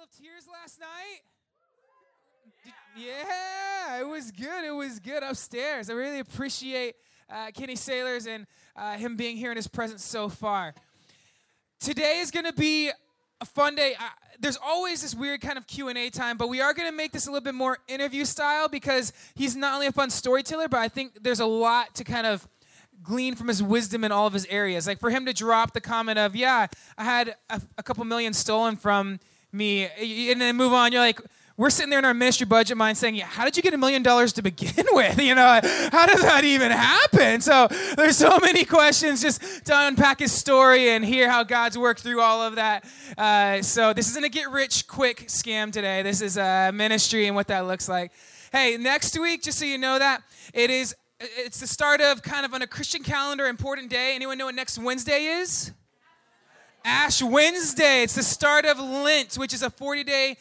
Veil of Tears last night? Yeah, it was good. It was good upstairs. I really appreciate uh, Kenny Saylors and uh, him being here in his presence so far. Today is going to be a fun day. There's always this weird kind of Q&A time, but we are going to make this a little bit more interview style because he's not only a fun storyteller, but I think there's a lot to kind of glean from his wisdom in all of his areas. Like for him to drop the comment of, "Yeah, I had a, a couple million stolen from me," and then move on. You're like, we're sitting there in our ministry budget mind saying, yeah, how did you get a million dollars to begin with? You know, how does that even happen? So there's so many questions just to unpack his story and hear how God's worked through all of that. Uh, so this isn't a get rich quick scam today. This is a ministry and what that looks like. Hey, next week, just so you know that, it is it's the start of kind of on a Christian calendar important day. Anyone know what next Wednesday is? Ash Wednesday. It's the start of Lent, which is a 40 day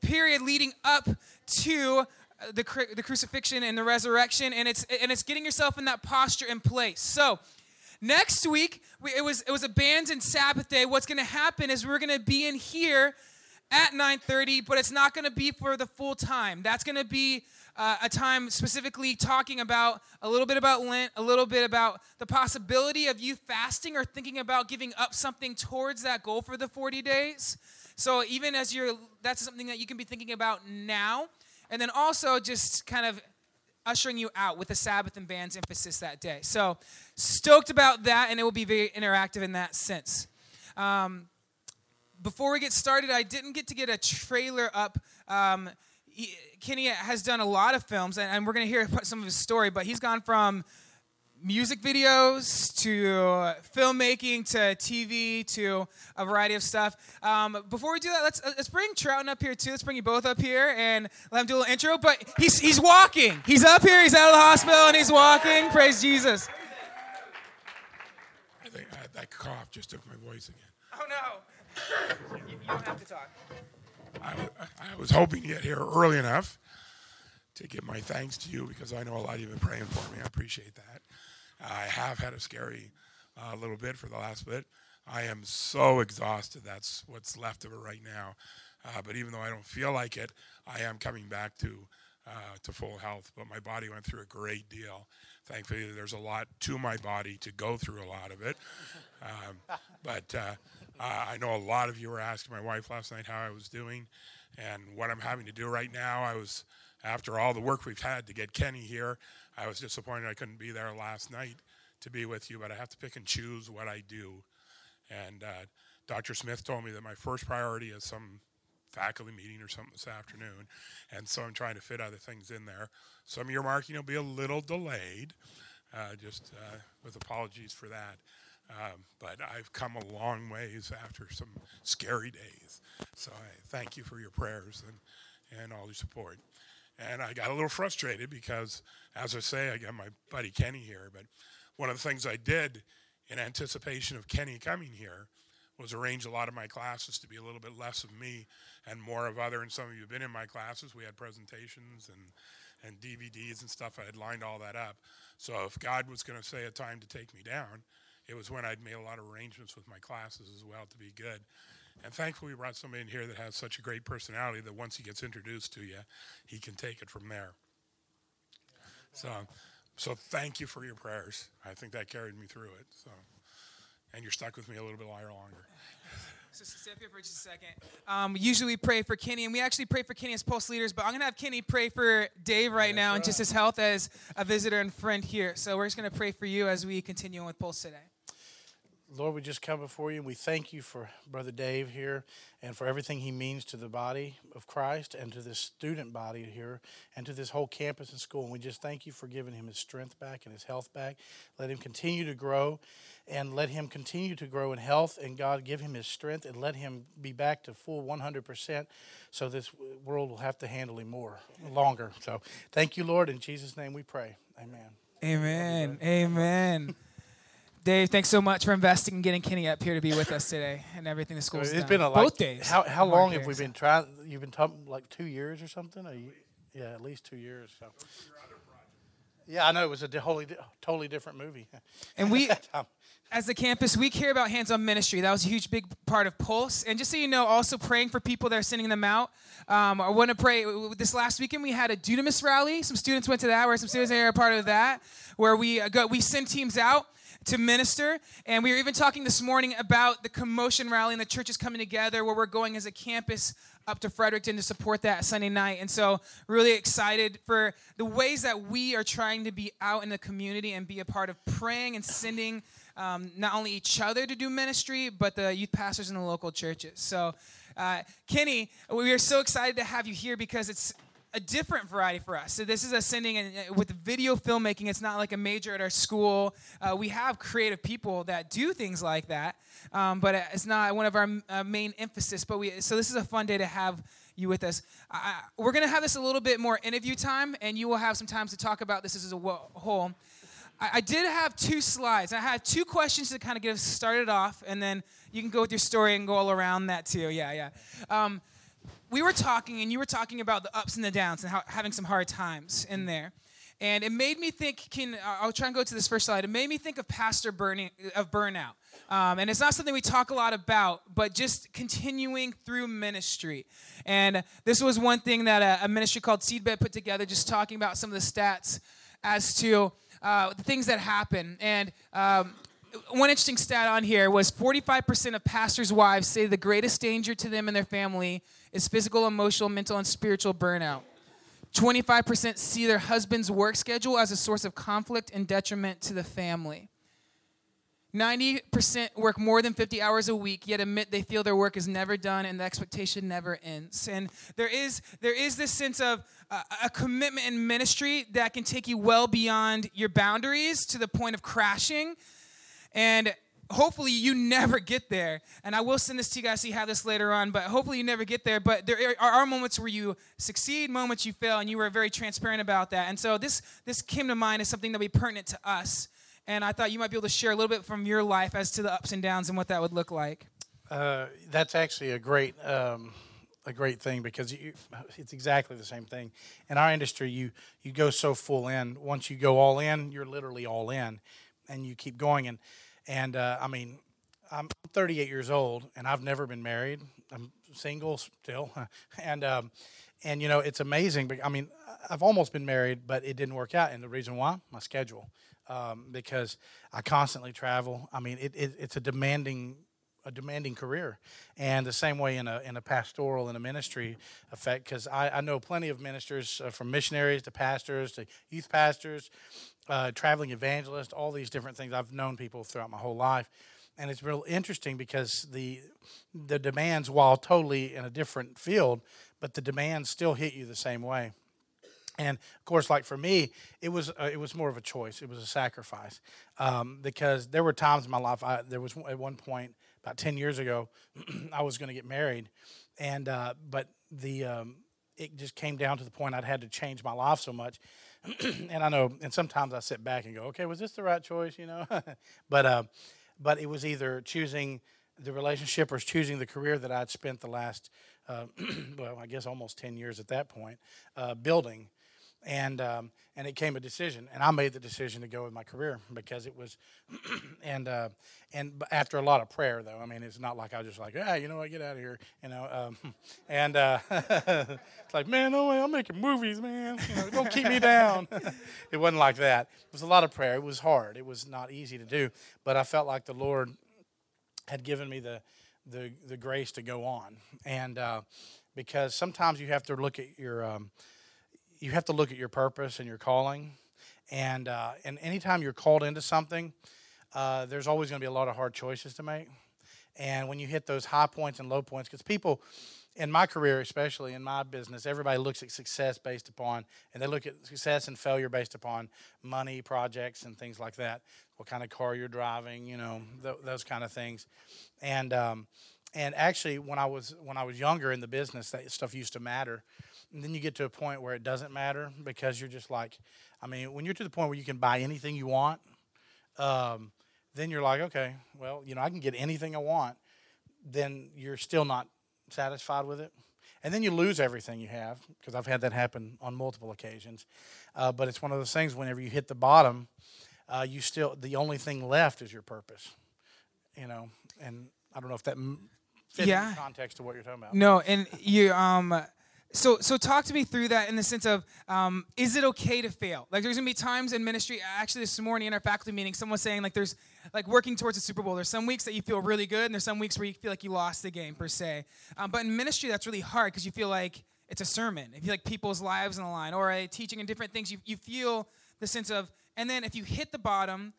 period leading up to uh, the, the crucifixion and the resurrection. And it's, and it's getting yourself in that posture in place. So, next week, we, it, was, it was abandoned Sabbath day. What's going to happen is we're going to be in here at 9.30 but it's not going to be for the full time that's going to be uh, a time specifically talking about a little bit about Lent, a little bit about the possibility of you fasting or thinking about giving up something towards that goal for the 40 days. So even as you're, that's something that you can be thinking about now. And then also just kind of ushering you out with the Sabbath and band's emphasis that day. So stoked about that, and it will be very interactive in that sense. Um, before we get started, I didn't get to get a trailer up. Um, he, Kenny has done a lot of films, and, and we're going to hear some of his story, but he's gone from music videos to filmmaking to TV to a variety of stuff. Um, before we do that, let's let's bring Trouton up here too. Let's bring you both up here and let him do a little intro. But he's he's walking. He's up here. He's out of the hospital and he's walking. Praise Jesus. I think I, that cough just took my voice again. Oh no! you, you don't have to talk. I, I was hoping to get here early enough to give my thanks to you because I know a lot of you have been praying for me. I appreciate that. I have had a scary uh, little bit for the last bit. I am so exhausted. That's what's left of it right now. Uh, but even though I don't feel like it, I am coming back to uh, to full health. But my body went through a great deal. Thankfully, there's a lot to my body to go through a lot of it. Um, but uh, I know a lot of you were asking my wife last night how I was doing and what I'm having to do right now. I was, after all the work we've had to get Kenny here, I was disappointed I couldn't be there last night to be with you, but I have to pick and choose what I do. And uh, Dr. Smith told me that my first priority is some faculty meeting or something this afternoon. And so I'm trying to fit other things in there. Some of your marking will be a little delayed, uh, just uh, with apologies for that. Um, but I've come a long ways after some scary days. So I thank you for your prayers and, and all your support. And I got a little frustrated because, as I say, I got my buddy Kenny here. But one of the things I did in anticipation of Kenny coming here was arrange a lot of my classes to be a little bit less of me and more of other. And some of you have been in my classes. We had presentations and, and DVDs and stuff. I had lined all that up. So if God was going to say a time to take me down, it was when I'd made a lot of arrangements with my classes as well to be good. And thankfully, we brought somebody in here that has such a great personality that once he gets introduced to you, he can take it from there. So, so thank you for your prayers. I think that carried me through it. So, and you're stuck with me a little bit longer. So up here for just a second. Um, usually we pray for Kenny, and we actually pray for Kenny as Pulse leaders, but I'm going to have Kenny pray for Dave right That's now right. and just his health as a visitor and friend here. So we're just going to pray for you as we continue on with Pulse today. Lord, we just come before you and we thank you for Brother Dave here and for everything he means to the body of Christ and to this student body here and to this whole campus and school. And we just thank you for giving him his strength back and his health back. Let him continue to grow and let him continue to grow in health and God give him his strength and let him be back to full 100% so this world will have to handle him more longer. So thank you, Lord. In Jesus' name we pray. Amen. Amen. Amen. Dave, thanks so much for investing and getting Kenny up here to be with us today and everything the school's It's done. been a both days. How, how long have we been trying? You've been talking like two years or something? Or you, yeah, at least two years. So. Yeah, I know it was a wholly, totally different movie. And we as a campus, we care about hands on ministry. That was a huge, big part of Pulse. And just so you know, also praying for people that are sending them out. Um, I want to pray. This last weekend, we had a Dunamis rally. Some students went to that, where some students are a part of that, where we, uh, go, we send teams out to minister. And we were even talking this morning about the commotion rally and the churches coming together, where we're going as a campus up to Fredericton to support that Sunday night. And so, really excited for the ways that we are trying to be out in the community and be a part of praying and sending um, not only each other to do ministry, but the youth pastors in the local churches. So, uh, Kenny, we are so excited to have you here because it's a different variety for us. So this is ascending and uh, with video filmmaking. It's not like a major at our school. Uh, we have creative people that do things like that, um, but it's not one of our uh, main emphasis. But we so this is a fun day to have you with us. I, we're gonna have this a little bit more interview time, and you will have some times to talk about this as a whole. I, I did have two slides. I had two questions to kind of get us started off, and then you can go with your story and go all around that too. Yeah, yeah. Um, we were talking, and you were talking about the ups and the downs and how, having some hard times in there. And it made me think. Can I'll try and go to this first slide. It made me think of pastor burning of burnout, um, and it's not something we talk a lot about, but just continuing through ministry. And this was one thing that a, a ministry called Seedbed put together, just talking about some of the stats as to uh, the things that happen. And um, one interesting stat on here was 45% of pastors' wives say the greatest danger to them and their family is physical, emotional, mental, and spiritual burnout. 25% see their husband's work schedule as a source of conflict and detriment to the family. 90% work more than 50 hours a week, yet admit they feel their work is never done and the expectation never ends. And there is, there is this sense of uh, a commitment in ministry that can take you well beyond your boundaries to the point of crashing. And hopefully you never get there. And I will send this to you guys so you have this later on, but hopefully you never get there. But there are moments where you succeed, moments you fail, and you were very transparent about that. And so this this came to mind as something that would be pertinent to us. And I thought you might be able to share a little bit from your life as to the ups and downs and what that would look like. Uh, that's actually a great um, a great thing because you, it's exactly the same thing. In our industry, you you go so full in. Once you go all in, you're literally all in, and you keep going. And and uh, I mean, I'm 38 years old, and I've never been married. I'm single still, and um, and you know it's amazing. But I mean, I've almost been married, but it didn't work out. And the reason why, my schedule, um, because I constantly travel. I mean, it, it, it's a demanding a demanding career and the same way in a, in a pastoral and a ministry effect because I, I know plenty of ministers uh, from missionaries to pastors to youth pastors uh, traveling evangelists, all these different things i've known people throughout my whole life and it's real interesting because the the demands while totally in a different field but the demands still hit you the same way and of course, like for me, it was uh, it was more of a choice. It was a sacrifice um, because there were times in my life. I, there was at one point about ten years ago, I was going to get married, and uh, but the um, it just came down to the point I'd had to change my life so much. and I know, and sometimes I sit back and go, okay, was this the right choice? You know, but uh, but it was either choosing the relationship or choosing the career that I'd spent the last, uh, well, I guess almost ten years at that point, uh, building and um, and it came a decision, and I made the decision to go with my career because it was, and uh, and after a lot of prayer though, I mean, it's not like I was just like, ah, you know what, get out of here, you know, um, and uh, it's like, man, no way, I'm making movies, man, you know, don't keep me down. it wasn't like that. It was a lot of prayer. It was hard. It was not easy to do, but I felt like the Lord had given me the the the grace to go on, and uh, because sometimes you have to look at your um, you have to look at your purpose and your calling. And, uh, and anytime you're called into something, uh, there's always going to be a lot of hard choices to make. And when you hit those high points and low points, because people, in my career, especially in my business, everybody looks at success based upon, and they look at success and failure based upon money, projects, and things like that. What kind of car you're driving, you know, th- those kind of things. And um, and actually, when I was when I was younger in the business, that stuff used to matter. And then you get to a point where it doesn't matter because you're just like, I mean, when you're to the point where you can buy anything you want, um, then you're like, okay, well, you know, I can get anything I want. Then you're still not satisfied with it. And then you lose everything you have because I've had that happen on multiple occasions. Uh, but it's one of those things whenever you hit the bottom, uh, you still, the only thing left is your purpose. you know, and I don't know if that m- fits Yeah. in context to what you're talking about. No, and you um so so talk to me through that in the sense of um, is it okay to fail? Like there's gonna be times in ministry. Actually, this morning in our faculty meeting, someone was saying like there's like working towards a Super Bowl. There's some weeks that you feel really good, and there's some weeks where you feel like you lost the game per se. Um, but in ministry, that's really hard because you feel like it's a sermon. If you like people's lives on the line, or a teaching and different things, you you feel the sense of. And then if you hit the bottom,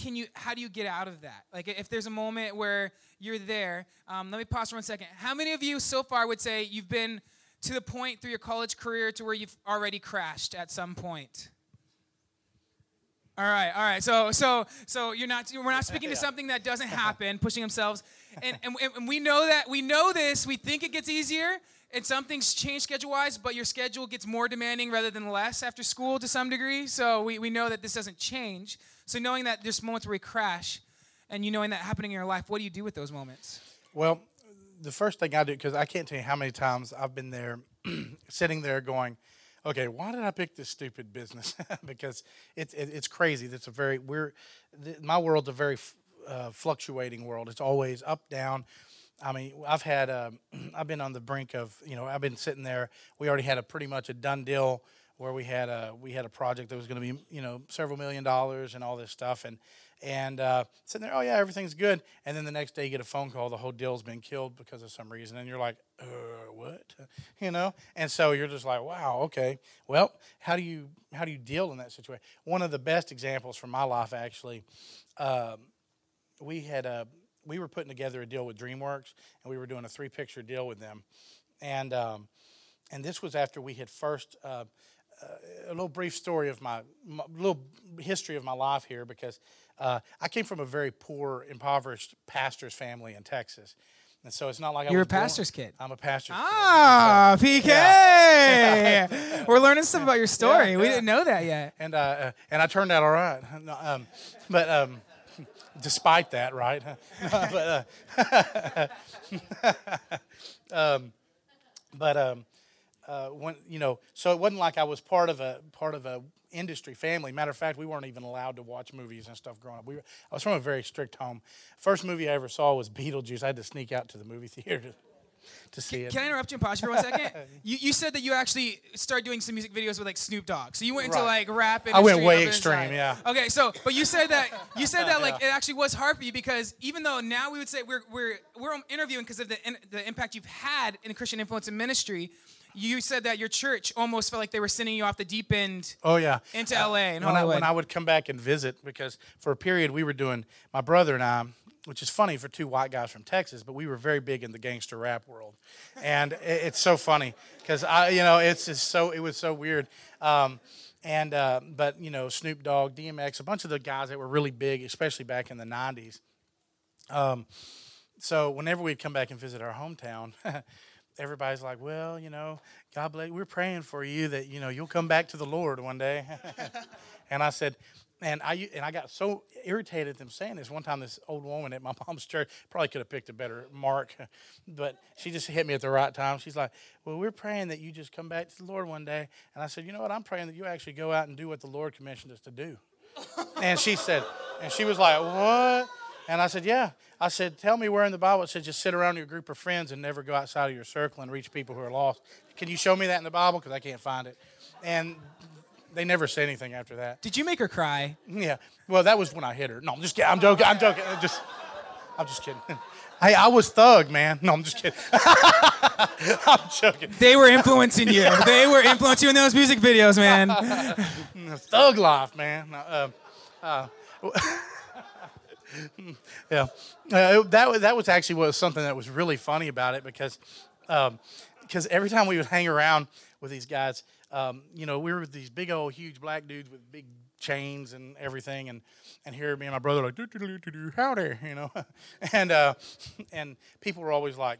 can you how do you get out of that like if there's a moment where you're there um, let me pause for one second how many of you so far would say you've been to the point through your college career to where you've already crashed at some point. All right all right. So so so you're not we're not speaking to something that doesn't happen pushing themselves. And, and and we know that we know this. We think it gets easier and some things change schedule wise but your schedule gets more demanding rather than less after school to some degree. So we, we know that this doesn't change. So knowing that there's moments where we crash and you knowing that happening in your life what do you do with those moments? Well, the first thing I do, because I can't tell you how many times I've been there, sitting there going, okay, why did I pick this stupid business? because it's it, it's crazy. That's a very we're th- my world's a very uh, fluctuating world. It's always up down. I mean, I've had um, I've been on the brink of you know I've been sitting there. We already had a pretty much a done deal where we had a we had a project that was going to be you know several million dollars and all this stuff and and uh, sitting there, oh yeah, everything's good. And then the next day you get a phone call, the whole deal's been killed because of some reason, and you're like, uh, what? You know? And so you're just like, wow, okay. Well, how do you how do you deal in that situation? One of the best examples from my life actually, um, we had a we were putting together a deal with DreamWorks, and we were doing a three picture deal with them, and um, and this was after we had first. Uh, a little brief story of my, my little history of my life here because uh, I came from a very poor, impoverished pastor's family in Texas, and so it's not like I You're a pastor's born, kid. I'm a pastor's kid. ah pk we're learning stuff about your story Yeah, we yeah. didn't know that yet and uh, uh, and I turned out all right. Um, but um, despite that, right? but uh, um, but um, uh, when you know, so it wasn't like I was part of a part of a industry family. Matter of fact, we weren't even allowed to watch movies and stuff growing up. We were, I was from a very strict home. First movie I ever saw was Beetlejuice. I had to sneak out to the movie theater to, see it. Can I interrupt you and pause for one second? You, you said that you actually started doing some music videos with like Snoop Dogg. So you went into Right. like rap. I went way extreme, yeah. Okay, so but you said that you said that like it actually was hard for you because even though now we would say we're we're we're interviewing because of the in, the impact you've had in Christian influence and ministry. You said that your church almost felt like they were sending you off the deep end. Oh yeah, Into LA and when I, when I would come back and visit, because for a period we were doing my brother and I, which is funny for two white guys from Texas, but we were very big in the gangster rap world, and it, it's so funny because I, you know, it's just so it was so weird. Um, and uh, but you know, Snoop Dogg, DMX, a bunch of the guys that were really big, especially back in the '90s. Um, so whenever we'd come back and visit our hometown, everybody's like, "Well, you know, God bless. We're praying for you that you know you'll come back to the Lord one day." and I said, and I and I got so irritated at them saying this. One time, this old woman at my mom's church probably could have picked a better mark, but she just hit me at the right time. She's like, "Well, we're praying that you just come back to the Lord one day." And I said, "You know what? I'm praying that you actually go out and do what the Lord commissioned us to do." And she said, and she was like, "What?" And I said, "Yeah." I said, "Tell me where in the Bible it says just sit around your group of friends and never go outside of your circle and reach people who are lost. Can you show me that in the Bible? Because I can't find it." And they never said anything after that. Did you make her cry? Yeah. Well, that was when I hit her. No, I'm just kidding. I'm joking. I'm joking. I'm just, I'm just kidding. Hey, I was thug, man. No, I'm just kidding. I'm joking. They were influencing you. they were influencing you in those music videos, man. thug life, man. Um, uh, yeah, uh, that was that was actually was something that was really funny about it because because every time we would hang around with these guys, um, you know, we were these big old huge black dudes with big chains and everything, and and here me and my brother like "Doo, doo, doo, doo, doo, howdy, you know, and uh, and people were always like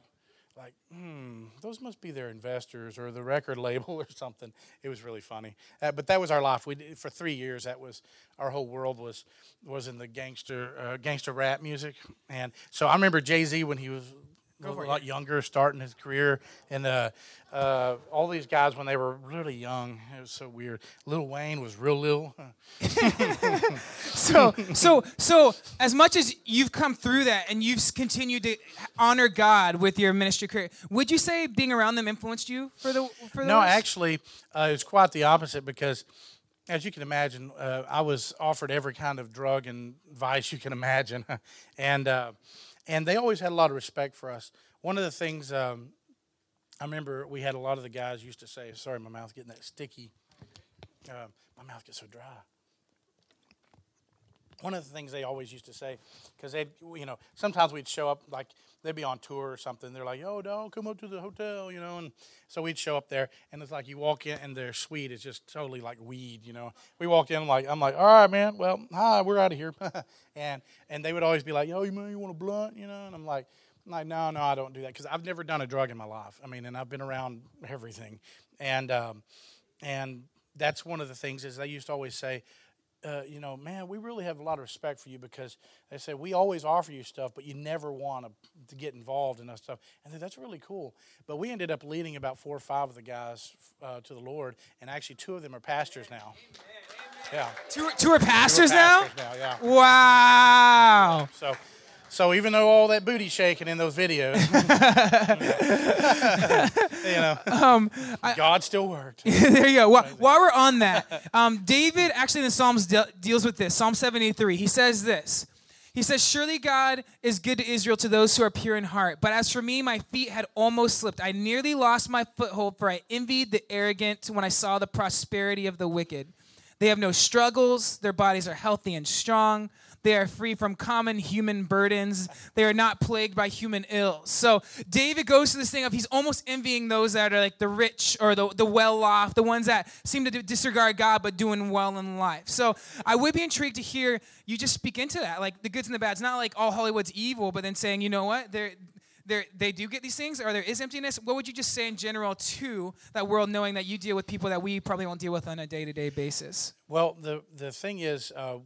like, hmm, those must be their investors or the record label or something. It was really funny. Uh, but that was our life. We did, for three years. That was our whole world was was in the gangster uh, gangster rap music. And so I remember Jay Z when he was a for it, lot younger, starting his career, and uh, uh, all these guys when they were really young, it was so weird. Lil Wayne was real little. so so so as much as you've come through that and you've continued to honor God with your ministry career, would you say being around them influenced you for the for No, those? actually, uh, it's quite the opposite because, as you can imagine, uh, I was offered every kind of drug and vice you can imagine, and uh, and they always had a lot of respect for us. One of the things um, I remember we had a lot of the guys used to say, "Sorry, my mouth's getting that sticky. Uh, my mouth gets so dry." One of the things they always used to say, because they, you know, sometimes we'd show up like they'd be on tour or something. They're like, "Yo, dog, come up to the hotel," you know, and so we'd show up there, and it's like you walk in, and their suite is just totally like weed, you know. We walked in, like I'm like, "All right, man, well, hi, we're out of here," and and they would always be like, "Yo, you man, you want a blunt?" You know, and I'm like. I'm like, no, no, I don't do that because I've never done a drug in my life. I mean, and I've been around everything, and um, and that's one of the things is they used to always say, uh, you know, man, we really have a lot of respect for you because they say we always offer you stuff, but you never want to, to get involved in that stuff. And think that's really cool. But we ended up leading about four or five of the guys uh, to the Lord, and actually two of them are pastors now. Yeah, two, two are Two are pastors, now. now. Yeah. Wow. So, so even though all that booty shaking in those videos, you know, Um, God still worked. there you go. While, while we're on that, um, David actually in the Psalms de- deals with this. Psalm 73. He says this. He says, Surely God is good to Israel to those who are pure in heart. But as for me, my feet had almost slipped. I nearly lost my foothold, for I envied the arrogant when I saw the prosperity of the wicked. They have no struggles, their bodies are healthy and strong. They are free from common human burdens. They are not plagued by human ills. So David goes to this thing of he's almost envying those that are like the rich or the, the well off, the ones that seem to disregard God but doing well in life. So I would be intrigued to hear you just speak into that, like the goods and the bads. Not like all Hollywood's evil, but then saying, you know what, they're there, they do get these things, or there is emptiness. What would you just say in general to that world, knowing that you deal with people that we probably won't deal with on a day to day basis? Well, the the thing is, uh,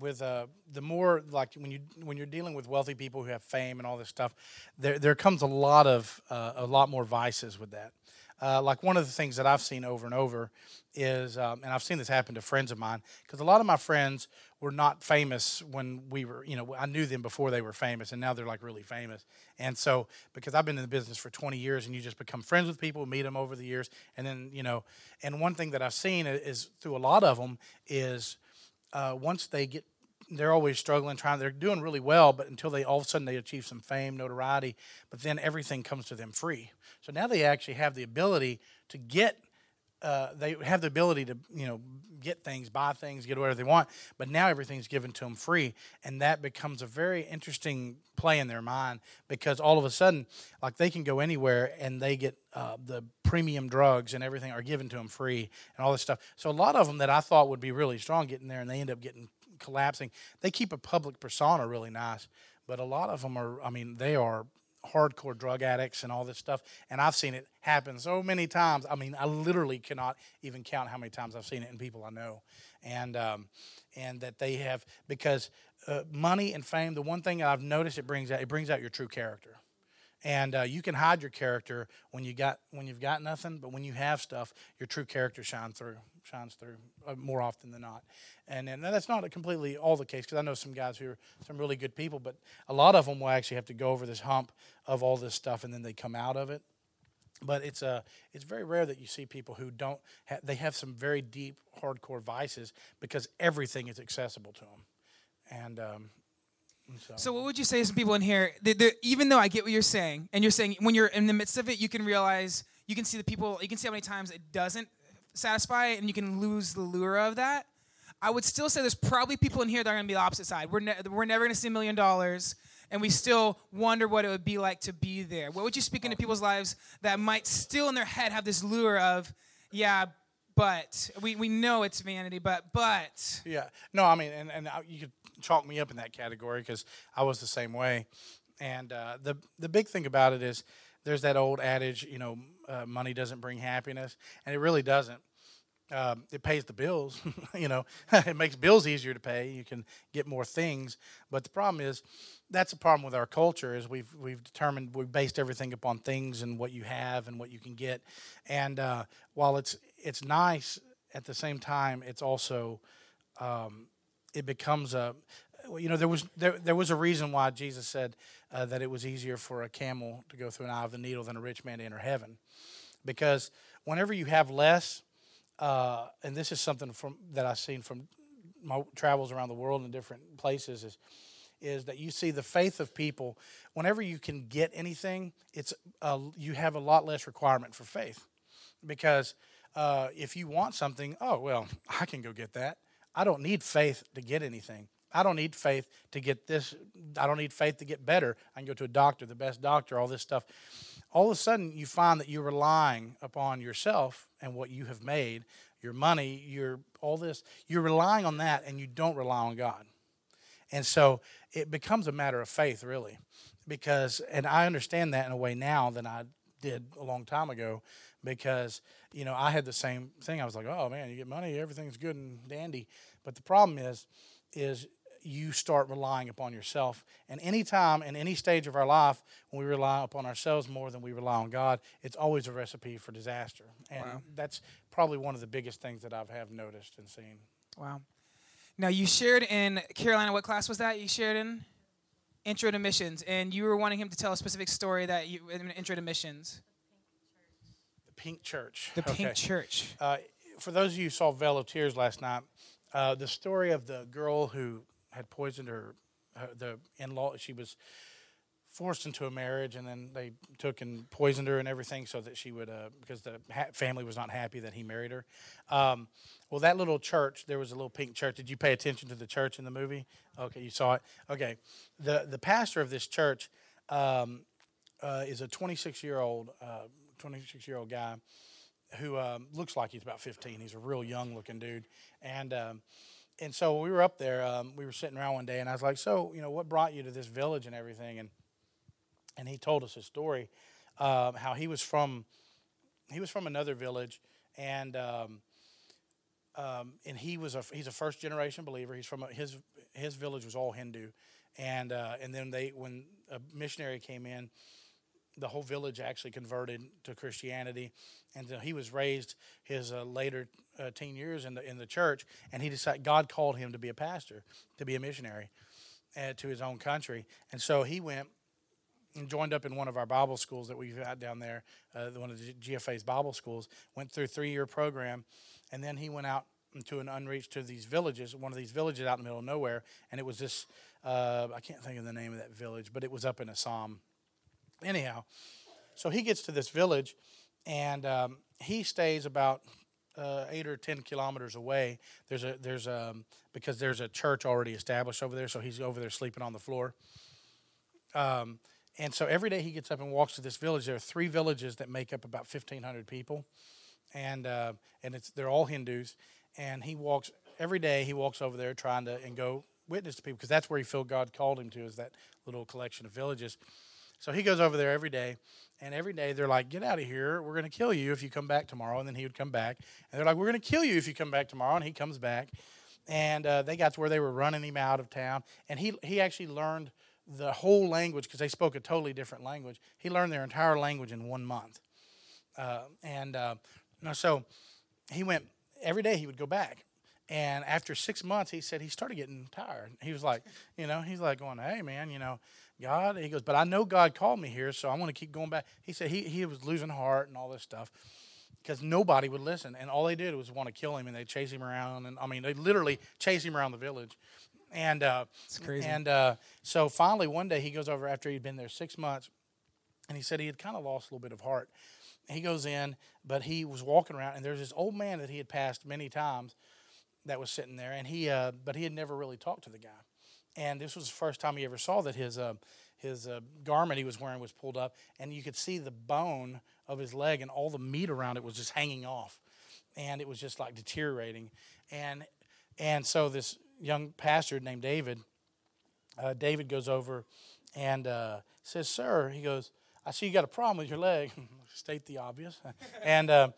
with uh, the more like when you when you're dealing with wealthy people who have fame and all this stuff, there there comes a lot of uh, a lot more vices with that. Uh, like one of the things that I've seen over and over is, um, and I've seen this happen to friends of mine, because a lot of my friends were not famous when we were, you know, I knew them before they were famous, and now they're like really famous. And so, because I've been in the business for 20 years, and you just become friends with people, meet them over the years, and then, you know, and one thing that I've seen is through a lot of them is uh, once they get they're always struggling trying they're doing really well but until they all of a sudden they achieve some fame notoriety but then everything comes to them free. So now they actually have the ability to get uh, they have the ability to you know get things buy things get whatever they want but now everything's given to them free and that becomes a very interesting play in their mind because all of a sudden like they can go anywhere and they get uh, the premium drugs and everything are given to them free and all this stuff so a lot of them that i thought would be really strong getting there and they end up getting collapsing they keep a public persona really nice but a lot of them are i mean they are hardcore drug addicts and all this stuff. And I've seen it happen so many times. I mean, I literally cannot even count how many times I've seen it in people I know. And um, and that they have because uh, money and fame. The one thing I've noticed it brings out it brings out your true character. And uh, you can hide your character when you got when you've got nothing, but when you have stuff, your true character shines through shines through uh, more often than not. And and that's not completely all the case because I know some guys who are some really good people, but a lot of them will actually have to go over this hump of all this stuff and then they come out of it. But it's uh, it's very rare that you see people who don't ha- they have some very deep hardcore vices because everything is accessible to them. And um, so, So, what would you say to some people in here? That that even though I get what you're saying, and you're saying when you're in the midst of it, you can realize, you can see the people, you can see how many times it doesn't satisfy, and you can lose the lure of that. I would still say there's probably people in here that are going to be the opposite side. We're, ne- we're never going to see a million dollars, and we still wonder what it would be like to be there. What would you speak into people's lives that might still in their head have this lure of, yeah, but we, we know it's vanity, but but Yeah. No, I mean, and, and I, you could chalk me up in that category because I was the same way. And uh, the the big thing about it is there's that old adage, you know, uh, money doesn't bring happiness, and it really doesn't. um, it pays the bills. you know, it makes bills easier to pay. You can get more things. But the problem is, that's a problem with our culture. Is we've we've determined we've based everything upon things and what you have and what you can get. And uh, while it's it's nice, at the same time, it's also um, it becomes a you know there was there, there was a reason why Jesus said uh, that it was easier for a camel to go through an eye of the needle than a rich man to enter heaven, because whenever you have less uh, and this is something from that I've seen from my travels around the world in different places is is that you see the faith of people whenever you can get anything it's you have a lot less requirement for faith. Because uh, if you want something oh well i can go get that i don't need faith to get anything i don't need faith to get this i don't need faith to get better i can go to a doctor the best doctor all this stuff all of a sudden you find that you're relying upon yourself and what you have made, your money, your all this, you're relying on that and you don't rely on God. And so it becomes a matter of faith, really. Because, and I understand that in a way now than I did a long time ago because, you know, I had the same thing. I was like, oh man, you get money, everything's good and dandy. But the problem is, is you start relying upon yourself. And any time in any stage of our life when we rely upon ourselves more than we rely on God, it's always a recipe for disaster. And wow. that's probably one of the biggest things that I've have noticed and seen. Wow. Now you shared in Carolina, what class was that? You shared in Intro to Missions, and you were wanting him to tell a specific story that you in Intro to Missions. Pink Church. The Pink okay. Church. Uh, for those of you who saw Veil of Tears last night, uh, the story of the girl who had poisoned her, her the in-law. She was forced into a marriage, and then they took and poisoned her and everything, so that she would, uh, because the ha- family was not happy that he married her. Um, well, that little church, there was a little pink church. Did you pay attention to the church in the movie? Okay, you saw it. Okay, the the pastor of this church um, uh, is a 26 year old 26 year old guy who um, looks like he's about 15. He's a real young looking dude, and um, and so we were up there. Um, we were sitting around one day, and I was like, "So, you know, what brought you to this village and everything?" And and he told us a story, um, how he was from he was from another village, and um, um, and he was a he's a first generation believer. He's from a, his his village was all Hindu, and uh, and then they when a missionary came in, the whole village actually converted to Christianity, and he was raised his uh, later uh, teen years in the in the church, and he decided God called him to be a pastor, to be a missionary, uh, to his own country, and so he went and joined up in one of our Bible schools that we've had down there, uh, one of the GFA's Bible schools. Went through a three year program, and then he went out into an unreached to these villages, one of these villages out in the middle of nowhere, and it was this. Uh, I can't think of the name of that village, but it was up in Assam anyhow, so he gets to this village, and um, he stays about uh, eight or ten kilometers away. There's a there's a um, because there's a church already established over there, so he's over there sleeping on the floor. Um, and so every day he gets up and walks to this village. There are three villages that make up about fifteen hundred people, and uh, and it's they're all Hindus. And he walks every day. He walks over there trying to and go witness to people because that's where he felt God called him to is that little collection of villages. So he goes over there every day, and every day they're like, "Get out of here! We're going to kill you if you come back tomorrow." And then he would come back, and they're like, "We're going to kill you if you come back tomorrow." And he comes back, and uh, they got to where they were running him out of town, and he he actually learned the whole language because they spoke a totally different language. He learned their entire language in one month, uh, and uh, so he went every day. He would go back, and after six months, he said he started getting tired. He was like, you know, he's like going, "Hey, man, you know." God, he goes, but I know God called me here, so I want to keep going back. He said he, he was losing heart and all this stuff because nobody would listen. And all they did was want to kill him and they chase him around. And I mean, they literally chase him around the village. And, uh, it's crazy. And uh, so finally, one day he goes over after he'd been there six months and he said he had kind of lost a little bit of heart. He goes in, but he was walking around and there's this old man that he had passed many times that was sitting there. And he, uh, but he had never really talked to the guy and this was the first time he ever saw that his uh, his uh, garment he was wearing was pulled up, and you could see the bone of his leg and all the meat around it was just hanging off, and it was just like deteriorating, and and so this young pastor named David, uh, David goes over and uh, says, "Sir," he goes, I see you got a problem with your leg. State the obvious. and uh,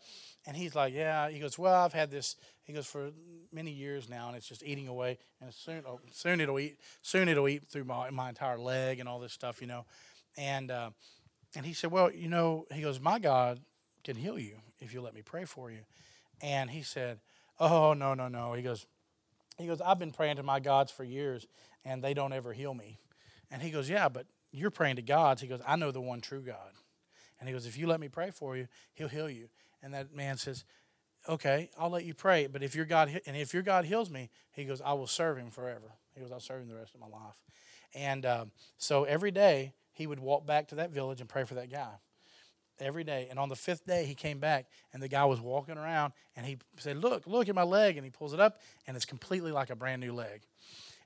and he's like, yeah. He goes, well, I've had this. He goes for many years now, and it's just eating away. And soon, oh, soon it'll eat. Soon it'll eat through my my entire leg and all this stuff, you know. And uh, and he said, well, you know, he goes, my God can heal you if you let me pray for you. And he said, oh no no no. He goes, he goes, I've been praying to my gods for years, and they don't ever heal me. And he goes, yeah, but you're praying to gods. He goes, I know the one true God. And he goes, If you let me pray for you, he'll heal you. And that man says, Okay, I'll let you pray. But if your God and if your God heals me, he goes, I will serve him forever. He goes, I'll serve him the rest of my life. And um, so every day he would walk back to that village and pray for that guy. Every day. And on the fifth day, he came back and the guy was walking around and he said, Look, look at my leg. And he pulls it up and it's completely like a brand new leg.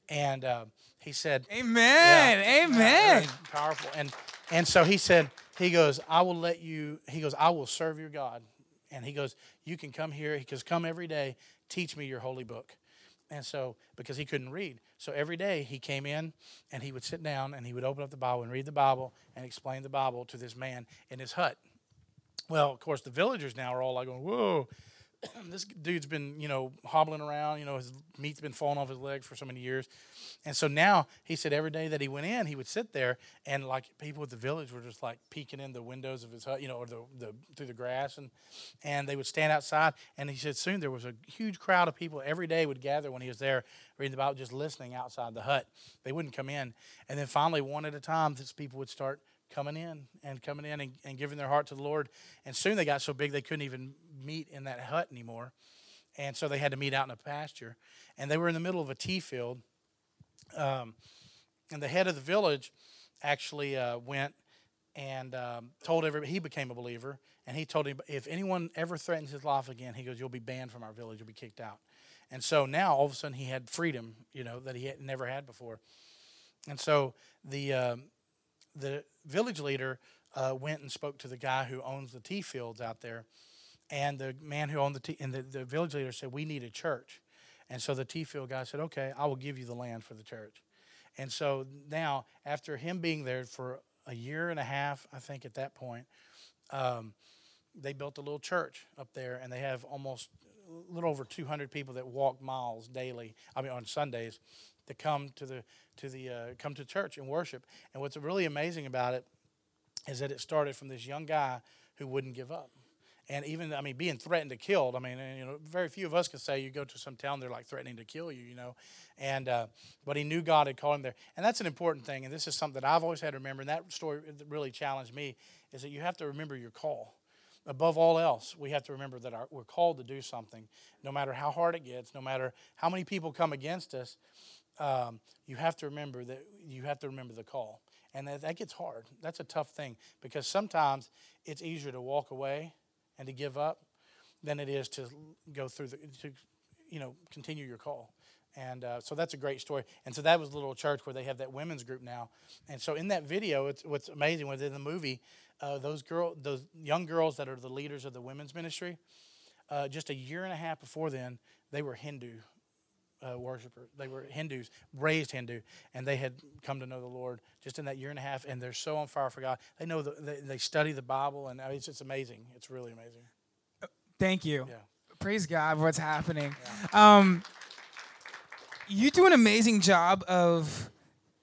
And uh, he said, Amen. Yeah, Amen. powerful. And and so he said, he goes, I will let you, he goes, I will serve your God. And he goes, You can come here. He goes, Come every day, teach me your holy book. And so, because he couldn't read. So every day he came in and he would sit down and he would open up the Bible and read the Bible and explain the Bible to this man in his hut. Well, of course, the villagers now are all like going, Whoa, this dude's been, you know, hobbling around. You know, his meat's been falling off his leg for so many years. And so now he said every day that he went in, he would sit there and like people at the village were just like peeking in the windows of his hut, you know, or the, the through the grass and and they would stand outside. And he said soon there was a huge crowd of people every day would gather when he was there reading Bible, just listening outside the hut. They wouldn't come in. And then finally, one at a time, these people would start coming in and coming in and, and giving their heart to the Lord. And soon they got so big they couldn't even meet in that hut anymore. And so they had to meet out in a pasture. And they were in the middle of a tea field. Um, and the head of the village actually uh, went and um, told everybody, he became a believer. And he told him, if anyone ever threatens his life again, he goes, you'll be banned from our village, you'll be kicked out. And so now all of a sudden he had freedom, you know, that he had never had before. And so the, um, the village leader uh, went and spoke to the guy who owns the tea fields out there. And the man who owned the tea, and the, the village leader said, We need a church. And so the tea field guy said, Okay, I will give you the land for the church. And so now, after him being there for a year and a half, I think at that point, um, they built a little church up there, and they have almost a little over 200 people that walk miles daily. I mean, on Sundays, to come to the to the uh, come to church and worship. And what's really amazing about it is that it started from this young guy who wouldn't give up. And even, I mean, being threatened to kill. I mean, you know, very few of us can say you go to some town they're like threatening to kill you, you know. And uh, but he knew God had called him there, and that's an important thing. And this is something that I've always had to remember. And that story really challenged me is that you have to remember your call. Above all else, we have to remember that our, we're called to do something, no matter how hard it gets, no matter how many people come against us um, you have to remember that you have to remember the call. And that, that gets hard. That's a tough thing because sometimes it's easier to walk away and to give up than it is to go through the, to, you know, continue your call. And uh, so that's a great story. And so that was a little church where they have that women's group now. And so in that video, it's, what's amazing was in the movie, uh, those girl, those young girls that are the leaders of the women's ministry, uh, just a year and a half before then, they were Hindu uh, worshipers. They were Hindus, raised Hindu, and they had come to know the Lord just in that year and a half. And they're so on fire for God. They know the, they, they study the Bible, and it's just amazing. It's really amazing. Thank you. Yeah. Praise God what's happening. Yeah. Um, you do an amazing job of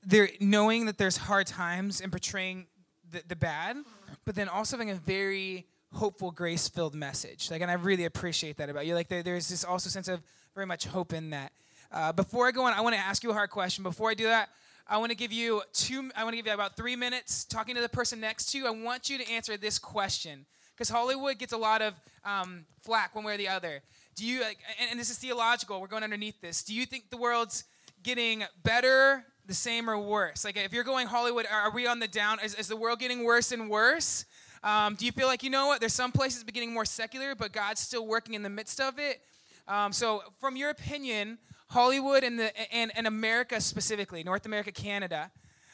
there knowing that there's hard times and portraying the, the bad, but then also having a very hopeful, grace-filled message. Like, and I really appreciate that about you. Like, there, there's this also sense of very much hope in that. Uh, before I go on, I want to ask you a hard question. Before I do that, I want to give you two. I want to give you about three minutes talking to the person next to you. I want you to answer this question because Hollywood gets a lot of um, flack one way or the other. Do you? And, and this is theological. We're going underneath this. Do you think the world's getting better, the same, or worse? Like, if you're going Hollywood, are we on the down? Is, is the world getting worse and worse? Um, do you feel like you know what? There's some places beginning more secular, but God's still working in the midst of it. Um, so, from your opinion, Hollywood and, the, and, and America specifically, North America, Canada,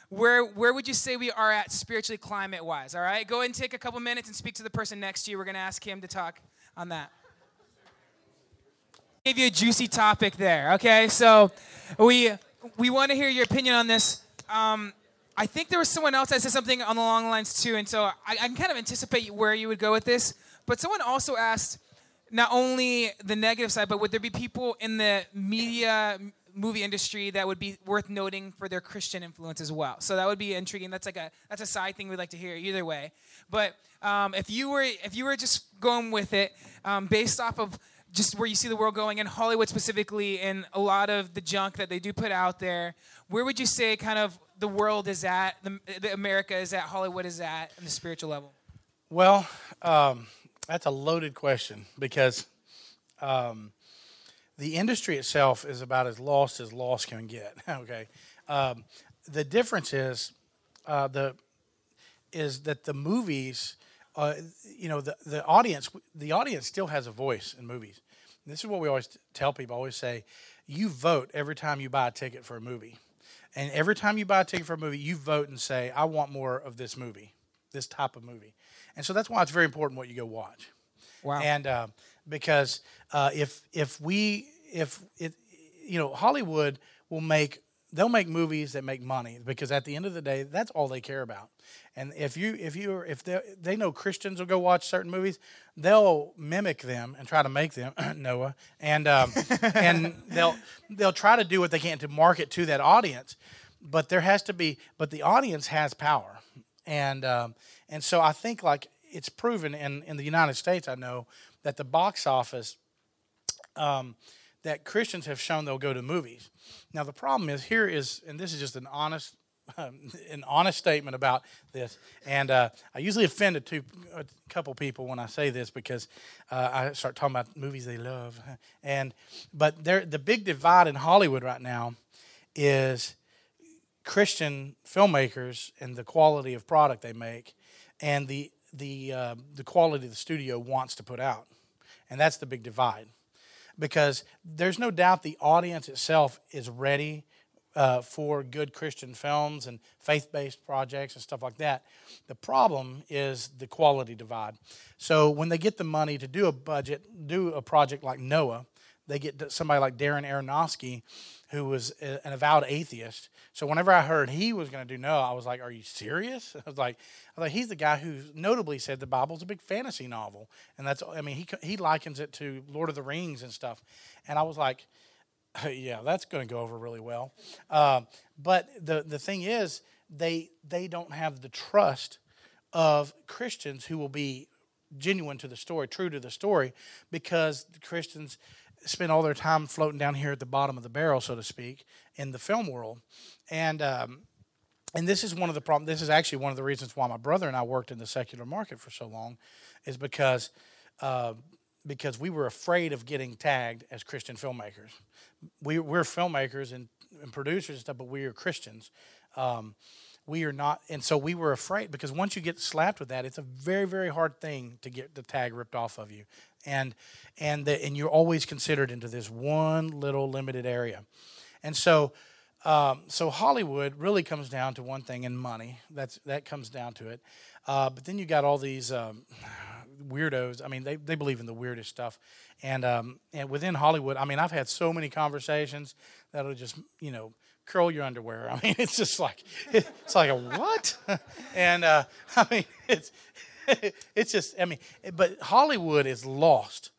where, where would you say we are at spiritually, climate wise? All right, go ahead and take a couple minutes and speak to the person next to you. We're going to ask him to talk on that. Give you a juicy topic there. Okay, so we we want to hear your opinion on this. Um, I think there was someone else that said something on the long lines too, and so I, I can kind of anticipate where you would go with this. But someone also asked not only the negative side, but would there be people in the media movie industry that would be worth noting for their Christian influence as well? So that would be intriguing. That's like a that's a side thing we'd like to hear either way. But um, if you were if you were just going with it um, based off of just where you see the world going in Hollywood specifically, and a lot of the junk that they do put out there, where would you say kind of the world is at, the, the America is at, Hollywood is at, on the spiritual level? Well, um, that's a loaded question because um, the industry itself is about as lost as lost can get. okay, um, the difference is uh, the is that the movies, uh, you know, the the audience the audience still has a voice in movies. And this is what we always tell people. Always say, you vote every time you buy a ticket for a movie, and every time you buy a ticket for a movie, you vote and say, I want more of this movie, this type of movie. And so that's why it's very important what you go watch. Wow. And uh, because uh, if if we if it you know Hollywood will make they'll make movies that make money because at the end of the day that's all they care about. And if you if you if they they know Christians will go watch certain movies, they'll mimic them and try to make them Noah and um, and they'll they'll try to do what they can to market to that audience. But there has to be but the audience has power and um, and so I think like it's proven in in the United States. I know that the box office um, that Christians have shown they'll go to movies. Now the problem is here is and this is just an honest. Um, an honest statement about this, and uh, I usually offend a, two, a couple people when I say this because uh, I start talking about movies they love, and but there the big divide in Hollywood right now is Christian filmmakers and the quality of product they make, and the the uh, the quality the studio wants to put out, and that's the big divide, because there's no doubt the audience itself is ready uh, for good Christian films and faith-based projects and stuff like that. The problem is the quality divide. So when they get the money to do a budget, do a project like Noah, they get somebody like Darren Aronofsky, who was an avowed atheist. So whenever I heard he was going to do Noah, I was like, "Are you serious?" I was like, "I was like, he's the guy who notably said the Bible's a big fantasy novel, and that's I mean he he likens it to Lord of the Rings and stuff." And I was like, "Yeah, that's going to go over really well." Uh, but the the thing is, they they don't have the trust of Christians who will be genuine to the story, true to the story, because the Christians spend all their time floating down here at the bottom of the barrel, so to speak, in the film world. And um, and this is one of the problems. This is actually one of the reasons why my brother and I worked in the secular market for so long, is because uh, because we were afraid of getting tagged as Christian filmmakers. We, we're filmmakers and, and producers and stuff, but we are Christians. Um, we are not and so we were afraid because once you get slapped with that it's a very very hard thing to get the tag ripped off of you and and the, and you're always considered into this one little limited area and so um, so hollywood really comes down to one thing and money that's that comes down to it uh, but then you got all these um, weirdos i mean they, they believe in the weirdest stuff and um, and within hollywood i mean i've had so many conversations that'll just you know curl your underwear. I mean, it's just like it's like a what? and uh, I mean, it's it's just I mean, but Hollywood is lost.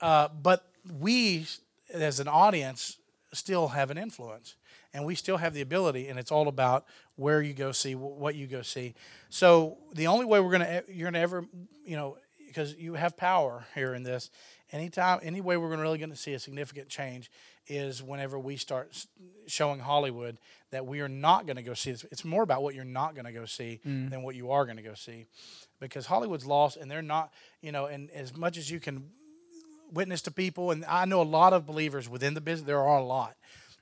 Uh, but we, as an audience, still have an influence, and we still have the ability. And it's all about where you go see, what you go see. So the only way we're gonna you're gonna ever, you know, because you have power here in this. Anytime, any way we're going to really going to see a significant change is whenever we start showing Hollywood that we are not going to go see this. It's more about what you're not going to go see mm. than what you are going to go see, because Hollywood's lost, and they're not. You know, and as much as you can witness to people, and I know a lot of believers within the business. There are a lot,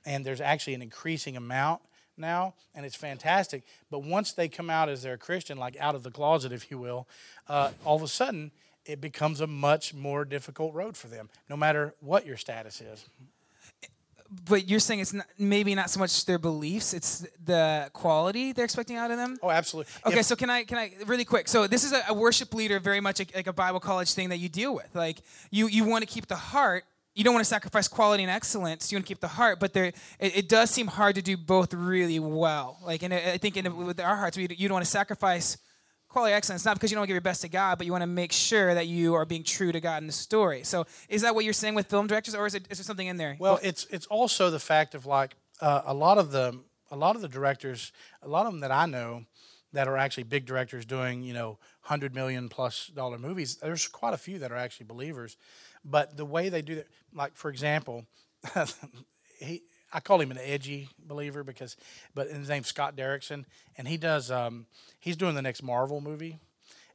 and there's actually an increasing amount now, and it's fantastic. But once they come out as they're a Christian, like out of the closet, if you will, uh, all of a sudden it becomes a much more difficult road for them, no matter what your status is but you're saying it's not, maybe not so much their beliefs; it's the quality they're expecting out of them. Oh, absolutely. Okay, so can I can I really quick? So this is a, a worship leader, very much like, like a Bible college thing that you deal with. Like you you want to keep the heart you don't want to sacrifice quality and excellence. You want to keep the heart, but there, it, it does seem hard to do both really well. Like, and I think in, with our hearts, we, you don't want to sacrifice quality excellence, not because you don't give your best to God, but you want to make sure that you are being true to God in the story. So, is that what you're saying with film directors, or is, it, is there something in there? Well, it's it's also the fact of like uh, a lot of the a lot of the directors, a lot of them that I know that are actually big directors doing you know hundred million plus dollar movies. There's quite a few that are actually believers, but the way they do that, like for example, he I call him an edgy believer because, but his name's Scott Derrickson, and he does. Um, he's doing the next Marvel movie,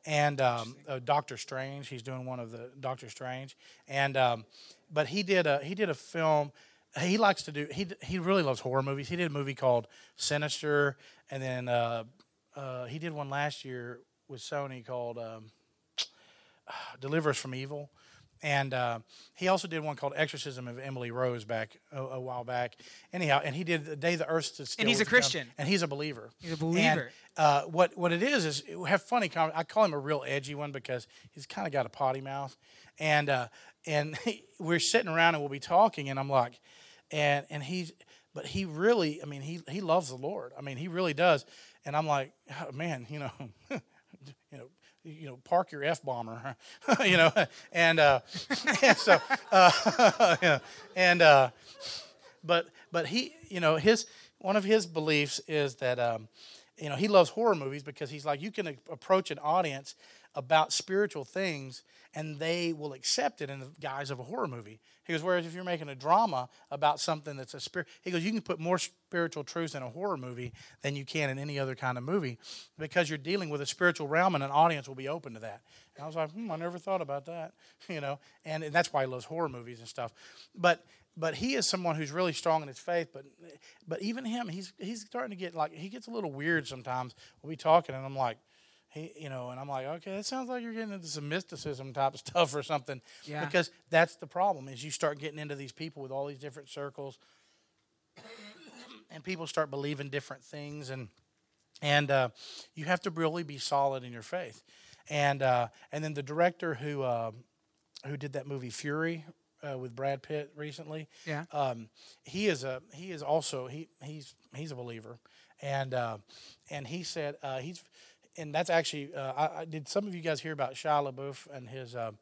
and um, uh, Doctor Strange. He's doing one of the Doctor Strange, and um, but he did a he did a film. He likes to do. He he really loves horror movies. He did a movie called Sinister, and then uh, uh, he did one last year with Sony called um, Deliver Us from Evil and uh, he also did one called Exorcism of Emily Rose back a, a, while back. Anyhow, and he did the day the earth stood still. And he's a Christian. And he's a believer. He's a believer. And, uh, what what it is is have funny. I call him a real edgy one because he's kind of got a potty mouth, and uh, and he, we're sitting around and we'll be talking, and I'm like, and and he's but he really, I mean, he he loves the Lord. I mean, he really does. And I'm like, oh, man, you know, you know, park your f bomber, you know, and, uh, and so, uh, and uh, but but he, you know, his one of his beliefs is that um, you know he loves horror movies because he's like you can approach an audience about spiritual things and they will accept it in the guise of a horror movie. He goes, whereas if you're making a drama about something that's a spirit, he goes, you can put more spiritual truths in a horror movie than you can in any other kind of movie because you're dealing with a spiritual realm and an audience will be open to that. And I was like, hmm, I never thought about that, you know, and that's why he loves horror movies and stuff. But but he is someone who's really strong in his faith. But but even him, he's he's starting to get like he gets a little weird sometimes. We'll be talking, and I'm like, he, you know, and I'm like, okay, that sounds like you're getting into some mysticism type of stuff or something. Yeah. Because that's the problem is you start getting into these people with all these different circles, and people start believing different things, and and uh, you have to really be solid in your faith. And uh, and then the director who uh, who did that movie Fury uh, with Brad Pitt recently, yeah, um, he is a he is also he he's he's a believer, and uh, and he said uh, he's and that's actually uh, I, I, did some of you guys hear about Shia LaBeouf and his uh,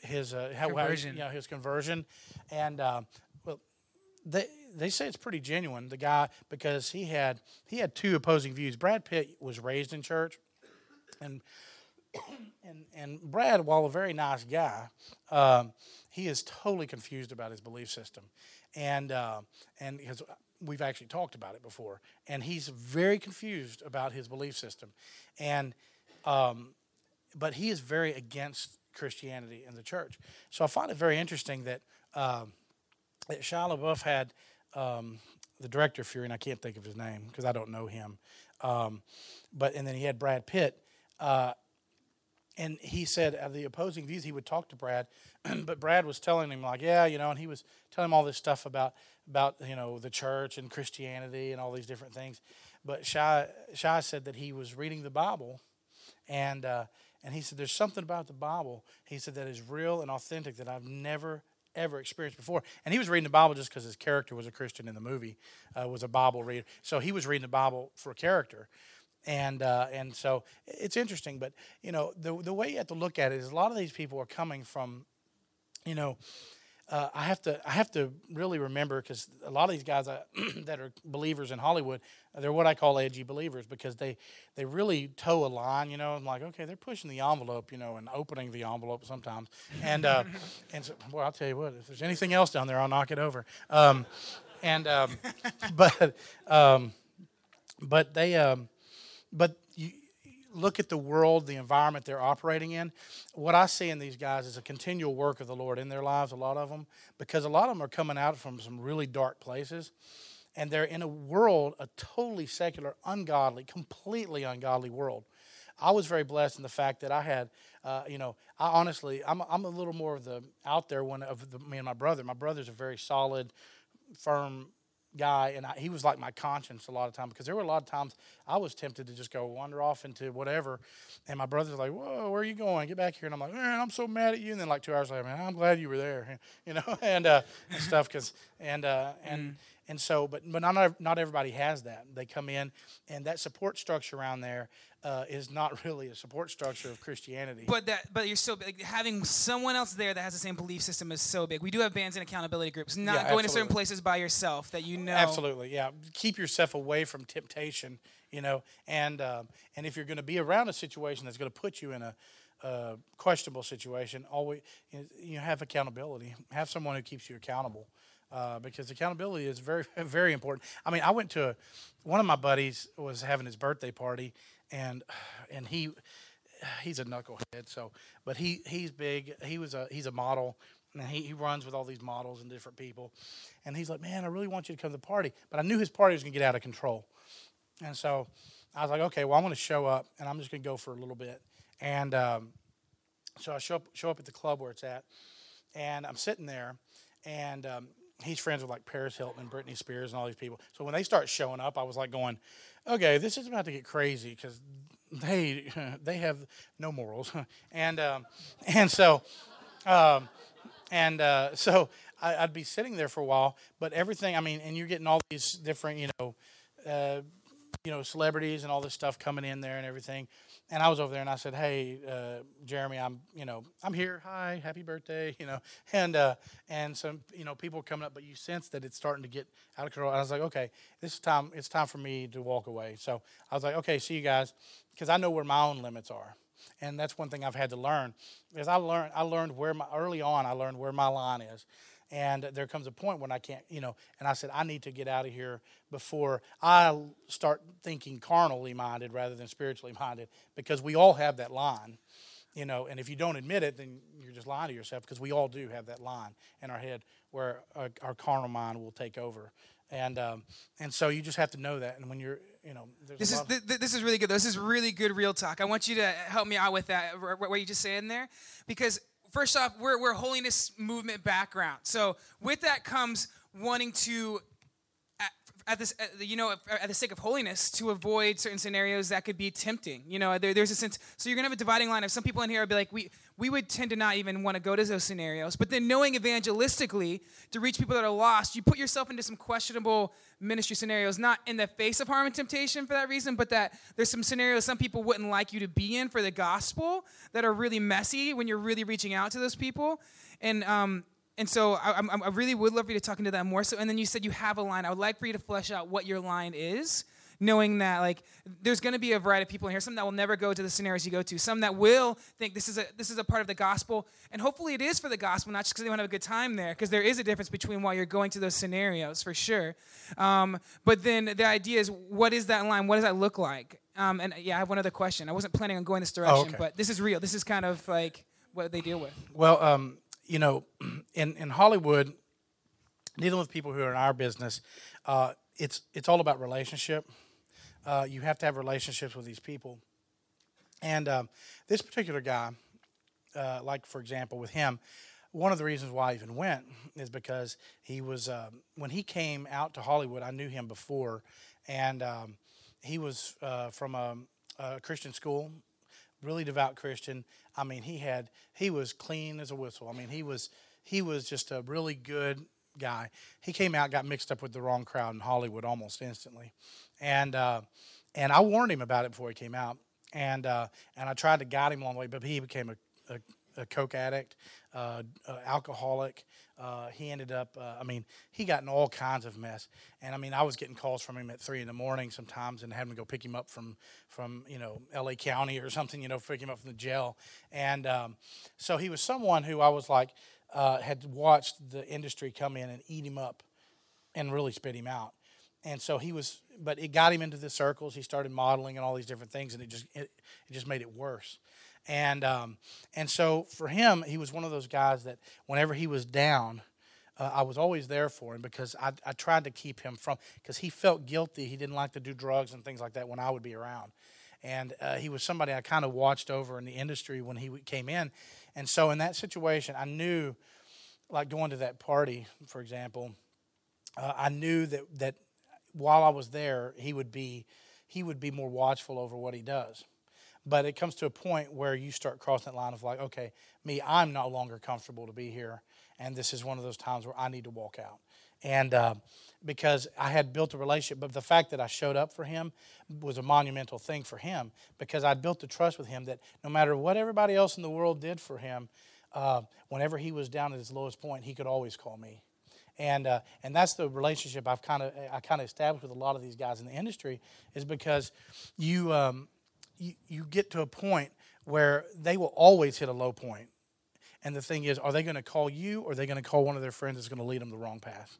his uh, how, conversion. How, you know, his conversion, and uh, well, they they say it's pretty genuine. The guy because he had he had two opposing views. Brad Pitt was raised in church, and and and Brad, while a very nice guy, um, he is totally confused about his belief system, and uh, and because we've actually talked about it before, and he's very confused about his belief system, and um, but he is very against Christianity and the church. So I find it very interesting that um, that Shia LaBeouf had um, the director Fury, and I can't think of his name because I don't know him, um, but and then he had Brad Pitt. Uh, and he said of the opposing views he would talk to brad but brad was telling him like yeah you know and he was telling him all this stuff about about you know the church and christianity and all these different things but Shia, Shia said that he was reading the bible and uh, and he said there's something about the bible he said that is real and authentic that i've never ever experienced before and he was reading the bible just because his character was a christian in the movie uh, was a bible reader so he was reading the bible for a character and uh, and so it's interesting. But you know, the the way you have to look at it is a lot of these people are coming from, you know. Uh, I have to I have to really remember because a lot of these guys I, that are believers in Hollywood, they're what I call edgy believers because they they really toe a line, you know. I'm like, okay, they're pushing the envelope, you know, and opening the envelope sometimes. And uh, and so, well, I'll tell you what, if there's anything else down there, I'll knock it over. Um, and um, but um, but they um, but you look at the world, the environment they're operating in. What I see in these guys is a continual work of the Lord in their lives, a lot of them, because a lot of them are coming out from some really dark places. And they're in a world, a totally secular, ungodly, completely ungodly world. I was very blessed in the fact that I had, uh, you know, I honestly, I'm, I'm a little more of the out there one of the, me and my brother. My brother's a very solid, firm guy, and I, he was like my conscience a lot of times because there were a lot of times I was tempted to just go wander off into whatever, and my brother's like, "Whoa, where are you going? Get back here!" And I'm like, "Man, I'm so mad at you." And then like two hours later, man, I'm glad you were there, you know, and uh, and stuff because and uh, and. And so, but but not not everybody has that. They come in, and that support structure around there uh, is not really a support structure of Christianity. But that, but you're still like, having someone else there that has the same belief system is so big. We do have bands and accountability groups. Not Yeah, going to certain places by yourself that you know. Absolutely, yeah. Keep yourself away from temptation, you know, and um, and if you're going to be around a situation that's going to put you in a uh, questionable situation, always you, know, you have accountability. Have someone who keeps you accountable. Uh, because accountability is very, very important. I mean, I went to a, one of my buddies was having his birthday party, and and he he's a knucklehead. So, but he he's big. He was a he's a model, and he, he runs with all these models and different people. And he's like, man, I really want you to come to the party. But I knew his party was gonna get out of control, and so I was like, okay, well, I'm gonna show up, and I'm just gonna go for a little bit. And um, so I show up show up at the club where it's at, and I'm sitting there, and um, he's friends with like Paris Hilton and Britney Spears and all these people. So when they start showing up, I was like going, okay, this is about to get crazy because they they have no morals, and um, and so um, and uh, so I, I'd be sitting there for a while, but everything I mean, and you're getting all these different you know. Uh, you know, celebrities and all this stuff coming in there and everything. And I was over there and I said, "Hey, uh, Jeremy, I'm, you know, I'm here. Hi, happy birthday." You know, and uh, and some, you know, people are coming up, but you sense that it's starting to get out of control. I was like, "Okay, this is time. It's time for me to walk away." So I was like, "Okay, see you guys," because I know where my own limits are, and that's one thing I've had to learn. Is I learned I learned where my early on I learned where my line is. And there comes a point when I can't, you know, and I said, I need to get out of here before I start thinking carnally minded rather than spiritually minded because we all have that line, you know, and if you don't admit it, then you're just lying to yourself because we all do have that line in our head where our, our carnal mind will take over. And, um, and so you just have to know that. And when you're, you know, there's This a is lot th- th- this is really good. This is really good real talk. I want you to help me out with that. What you just saying there, because first off, we're we're holiness movement background. So with that comes wanting to. At, this, you know, at the sake of holiness, to avoid certain scenarios that could be tempting. You know, there, there's a sense. So you're gonna have a dividing line of some people in here would be like, we we would tend to not even want to go to those scenarios. But then knowing evangelistically to reach people that are lost, you put yourself into some questionable ministry scenarios, not in the face of harm and temptation for that reason, but that there's some scenarios some people wouldn't like you to be in for the gospel that are really messy when you're really reaching out to those people. And um, and so I, I'm- I really would love for you to talk into that more. So, and then you said you have a line. I would like for you to flesh out what your line is, knowing that like there's going to be a variety of people in here. Some that will never go to the scenarios you go to. Some that will think this is a this is a part of the gospel, and hopefully it is for the gospel, not just because they want to have a good time there. Because there is a difference between while you're going to those scenarios for sure. Um, but then the idea is, what is that line? What does that look like? Um, and yeah, I have one other question. I wasn't planning on going this direction, okay. but this is real. This is kind of like what they deal with. Well, um, you know, in, in Hollywood, dealing with people who are in our business, uh, it's it's all about relationship. Uh, you have to have relationships with these people, and um, this particular guy, uh, like for example, with him, one of the reasons why I even went is because he was um, when he came out to Hollywood. I knew him before, and um, he was uh, from a, a Christian school, really devout Christian. I mean, he had he was clean as a whistle. I mean, he was he was just a really good guy. He came out, got mixed up with the wrong crowd in Hollywood almost instantly, and uh, and I warned him about it before he came out, and uh, and I tried to guide him along the way, but he became a, a, a coke addict, uh, alcoholic. Uh, he ended up, uh, I mean, he got in all kinds of mess. And I mean, I was getting calls from him at three in the morning sometimes and having to go pick him up from, from you know, LA County or something, you know, pick him up from the jail. And um, so he was someone who I was like, uh, had watched the industry come in and eat him up and really spit him out. And so he was, but it got him into the circles. He started modeling and all these different things, and it just it, it just made it worse. And um, and so for him, he was one of those guys that whenever he was down, uh, I was always there for him because I, I tried to keep him from because he felt guilty. He didn't like to do drugs and things like that when I would be around. And uh, he was somebody I kind of watched over in the industry when he came in. And so in that situation, I knew, like going to that party, for example, uh, I knew that that while I was there, he would be he would be more watchful over what he does. But it comes to a point where you start crossing that line of like, okay, me, I'm no longer comfortable to be here, and this is one of those times where I need to walk out. And uh, because I had built a relationship, but the fact that I showed up for him was a monumental thing for him because I'd built the trust with him that no matter what everybody else in the world did for him, uh, whenever he was down at his lowest point, he could always call me and uh, and that's the relationship I've kind of I kind of established with a lot of these guys in the industry is because you um, you, you get to a point where they will always hit a low point. And the thing is, are they going to call you or are they going to call one of their friends that's going to lead them the wrong path?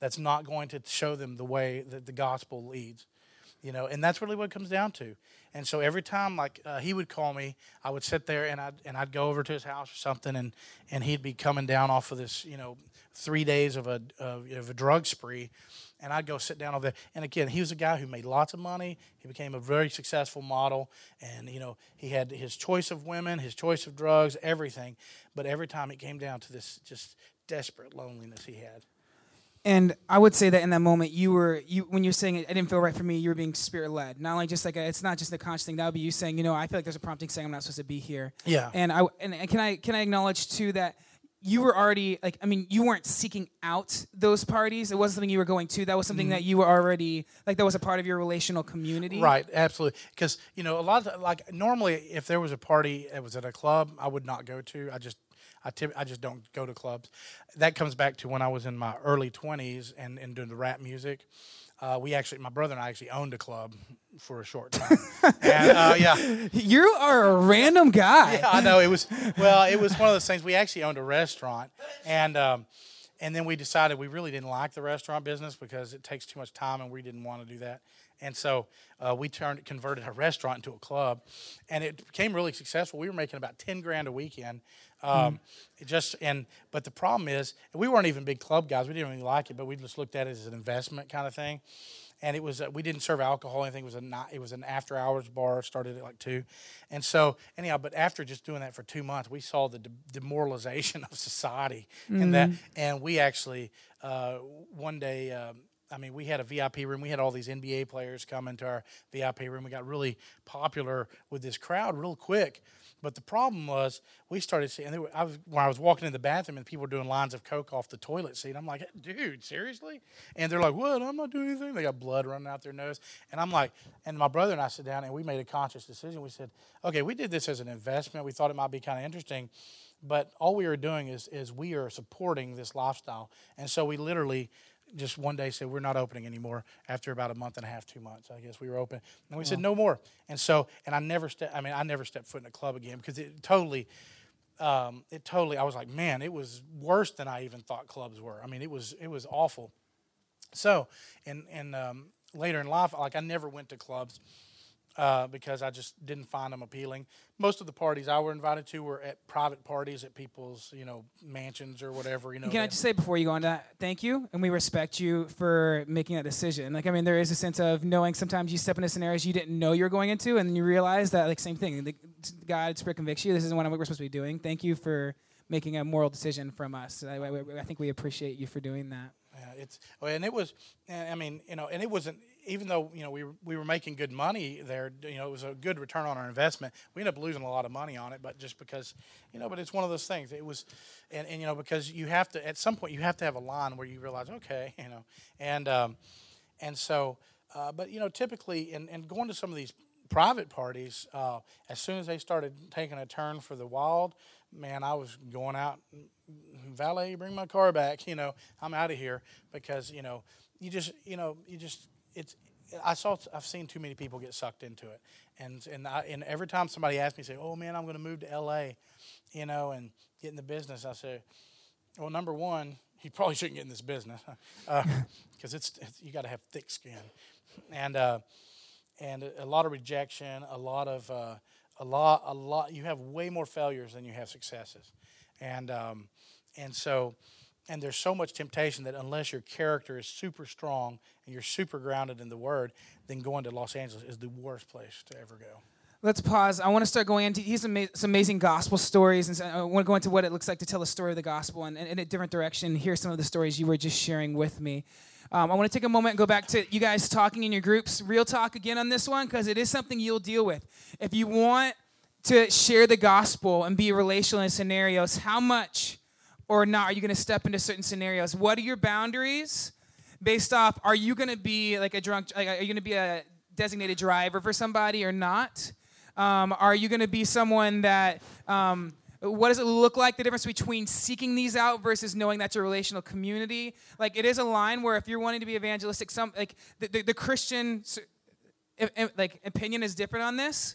That's not going to show them the way that the gospel leads. You know, and that's really what it comes down to. And so every time, like uh, he would call me, I would sit there and I'd and I'd go over to his house or something, and and he'd be coming down off of this, you know, three days of a of, of a drug spree, and I'd go sit down over there. And again, he was a guy who made lots of money. He became a very successful model, and you know he had his choice of women, his choice of drugs, everything. But every time it came down to this just desperate loneliness he had. And I would say that in that moment, you were you when you're saying it, didn't feel right for me. You were being spirit led, not only just like a, it's not just a conscious thing. That would be you saying, you know, I feel like there's a prompting saying I'm not supposed to be here. Yeah. And I and can I can I acknowledge too that you were already like I mean you weren't seeking out those parties. It wasn't something you were going to. That was something mm-hmm. that you were already like that was a part of your relational community. Right, absolutely. Because you know a lot of like normally if there was a party it was at a club I would not go to. I just I, tip, I just don't go to clubs. That comes back to when I was in my early 20s and, and doing the rap music. Uh, we actually, my brother and I actually owned a club for a short time. and, uh, yeah, you are a random guy. Yeah, I know it was. Well, it was one of those things. We actually owned a restaurant, and um, and then we decided we really didn't like the restaurant business because it takes too much time, and we didn't want to do that. And so uh, we turned converted a restaurant into a club, and it became really successful. We were making about ten grand a weekend, um, mm. Just and but the problem is we weren't even big club guys. We didn't really like it, but we just looked at it as an investment kind of thing. And it was uh, we didn't serve alcohol. Anything it was a not, it was an after hours bar. Started at like two, and so anyhow. But after just doing that for two months, we saw the de- demoralization of society, mm. and that and we actually uh, one day. Um, I mean, we had a VIP room. We had all these NBA players come into our VIP room. We got really popular with this crowd real quick. But the problem was we started seeing. Were, I was when I was walking in the bathroom and people were doing lines of coke off the toilet seat. I'm like, dude, seriously? And they're like, what? I'm not doing anything. They got blood running out their nose. And I'm like, and my brother and I sit down and we made a conscious decision. We said, okay, we did this as an investment. We thought it might be kind of interesting, but all we are doing is is we are supporting this lifestyle. And so we literally just one day said we're not opening anymore after about a month and a half two months i guess we were open. And we said no more. And so and i never stepped i mean i never stepped foot in a club again because it totally um, it totally i was like man it was worse than i even thought clubs were. I mean it was it was awful. So and and um, later in life like i never went to clubs uh, because I just didn't find them appealing. Most of the parties I were invited to were at private parties at people's, you know, mansions or whatever. You know. Can I just say before you go on that, thank you, and we respect you for making that decision. Like, I mean, there is a sense of knowing sometimes you step into scenarios you didn't know you were going into, and then you realize that, like, same thing. The, God spirit convicts you. This isn't what we're supposed to be doing. Thank you for making a moral decision from us. I, I, I think we appreciate you for doing that. Yeah, it's and it was, I mean, you know, and it wasn't even though you know we were, we were making good money there, you know, it was a good return on our investment. We ended up losing a lot of money on it, but just because, you know, but it's one of those things. It was, and, and you know, because you have to at some point you have to have a line where you realize, okay, you know, and um, and so, uh, but you know, typically, and and going to some of these private parties, uh, as soon as they started taking a turn for the wild, man, I was going out, valet, bring my car back. You know, I'm out of here because you know, you just, you know, you just it's I saw I've seen too many people get sucked into it, and and I, and every time somebody asks me, say, "Oh man, I'm going to move to L.A., you know, and get in the business," I say, "Well, number one, you probably shouldn't get in this business because uh, it's, it's, you got to have thick skin, and uh, and a lot of rejection, a lot of uh, a lot a lot. You have way more failures than you have successes, and um, and so." And there's so much temptation that unless your character is super strong and you're super grounded in the word, then going to Los Angeles is the worst place to ever go. let's pause. I want to start going into he's some, some amazing gospel stories, and I want to go into what it looks like to tell a story of the gospel, and in a different direction. Hear some of the stories you were just sharing with me. Um, I want to take a moment and go back to you guys talking in your groups. Real talk again on this one because it is something you'll deal with. If you want to share the gospel and be relational in scenarios, how much or not are you going to step into certain scenarios? What are your boundaries? Based off, are you going to be like a drunk? Like, are you going to be a designated driver for somebody or not? Um, are you going to be someone that, um, what does it look like, the difference between seeking these out versus knowing that's a relational community? Like, it is a line where if you're wanting to be evangelistic, some, like, the, the, the Christian, like, opinion is different on this.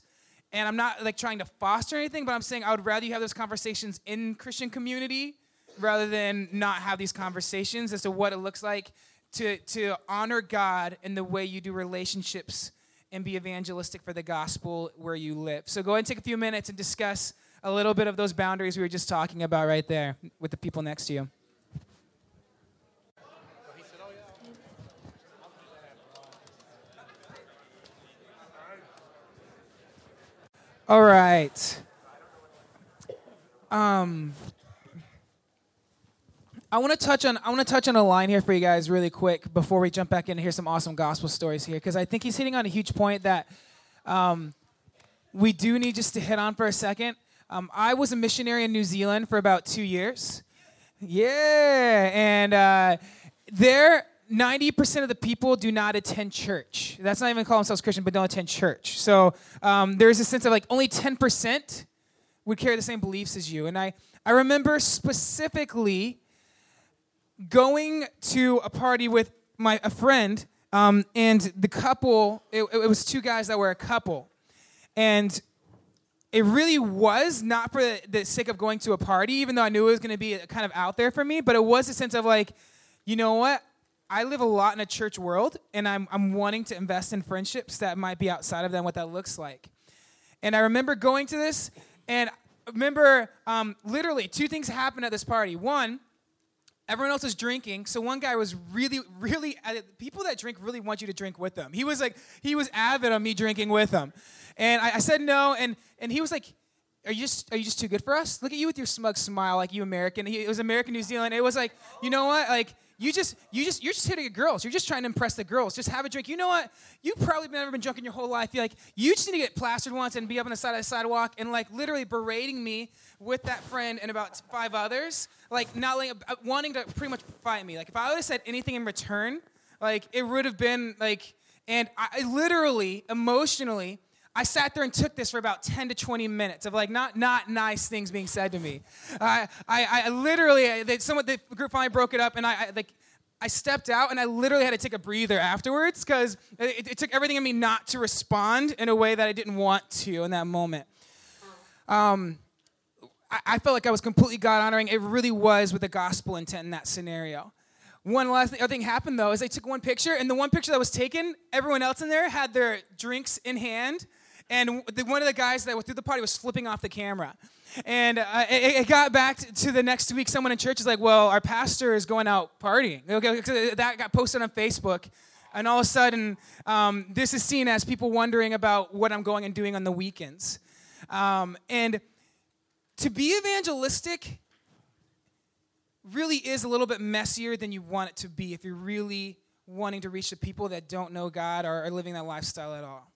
And I'm not, like, trying to foster anything, but I'm saying I would rather you have those conversations in Christian community rather than not have these conversations as to what it looks like to, to honor God in the way you do relationships and be evangelistic for the gospel where you live. So go ahead and take a few minutes and discuss a little bit of those boundaries we were just talking about right there with the people next to you. All right. Um, I want to touch on I want to touch on a line here for you guys really quick before we jump back in and hear some awesome gospel stories here because I think he's hitting on a huge point that um, we do need just to hit on for a second. Um, I was a missionary in New Zealand for about two years. Yeah, and uh, there. 90% of the people do not attend church. That's not even call themselves Christian, but don't attend church. So um, there's a sense of like only 10% would carry the same beliefs as you. And I, I remember specifically going to a party with my a friend, um, and the couple. It, it was two guys that were a couple, and it really was not for the, sake of going to a party, even though I knew it was going to be kind of out there for me. But it was a sense of like, you know what? I live a lot in a church world, and I'm, I'm wanting to invest in friendships that might be outside of them, what that looks like. And I remember going to this, and remember um, literally two things happened at this party. One, Everyone else is drinking. So one guy was really, really, uh, people that drink really want you to drink with them. He was like, he was avid on me drinking with him. And I, I said no, and, and he was like, are you just are you just too good for us? Look at you with your smug smile, like you American. He, it was American New Zealand. It was like, you know what? Like you just you just you're just hitting at girls. You're just trying to impress the girls. Just have a drink. You know what? You've probably never been drunk in your whole life. You're like you just need to get plastered once and be up on the side of the sidewalk and like literally berating me with that friend and about five others, like not like uh, wanting to pretty much fight me. Like if I would have said anything in return, like it would have been like, and I literally emotionally I sat there and took this for about 10 to 20 minutes of like not not nice things being said to me. I I, I literally they, someone the group finally broke it up and I, I like I stepped out and I literally had to take a breather afterwards because it, it, took everything in me not to respond in a way that I didn't want to in that moment. Um, I, I felt like I was completely God honoring. It really was with the gospel intent in that scenario. One last thing, other thing happened though is I took one picture, and the one picture that was taken, everyone else in there had their drinks in hand, and the, one of the guys that was through the party was flipping off the camera. And uh, it, it, got back to the next week. Someone in church is like, "Well, our pastor is going out partying." Okay, that got posted on Facebook, and all of a sudden, um, this is seen as people wondering about what I'm going and doing on the weekends. Um, and to be evangelistic really is a little bit messier than you want it to be if you're really wanting to reach the people that don't know God or are living that lifestyle at all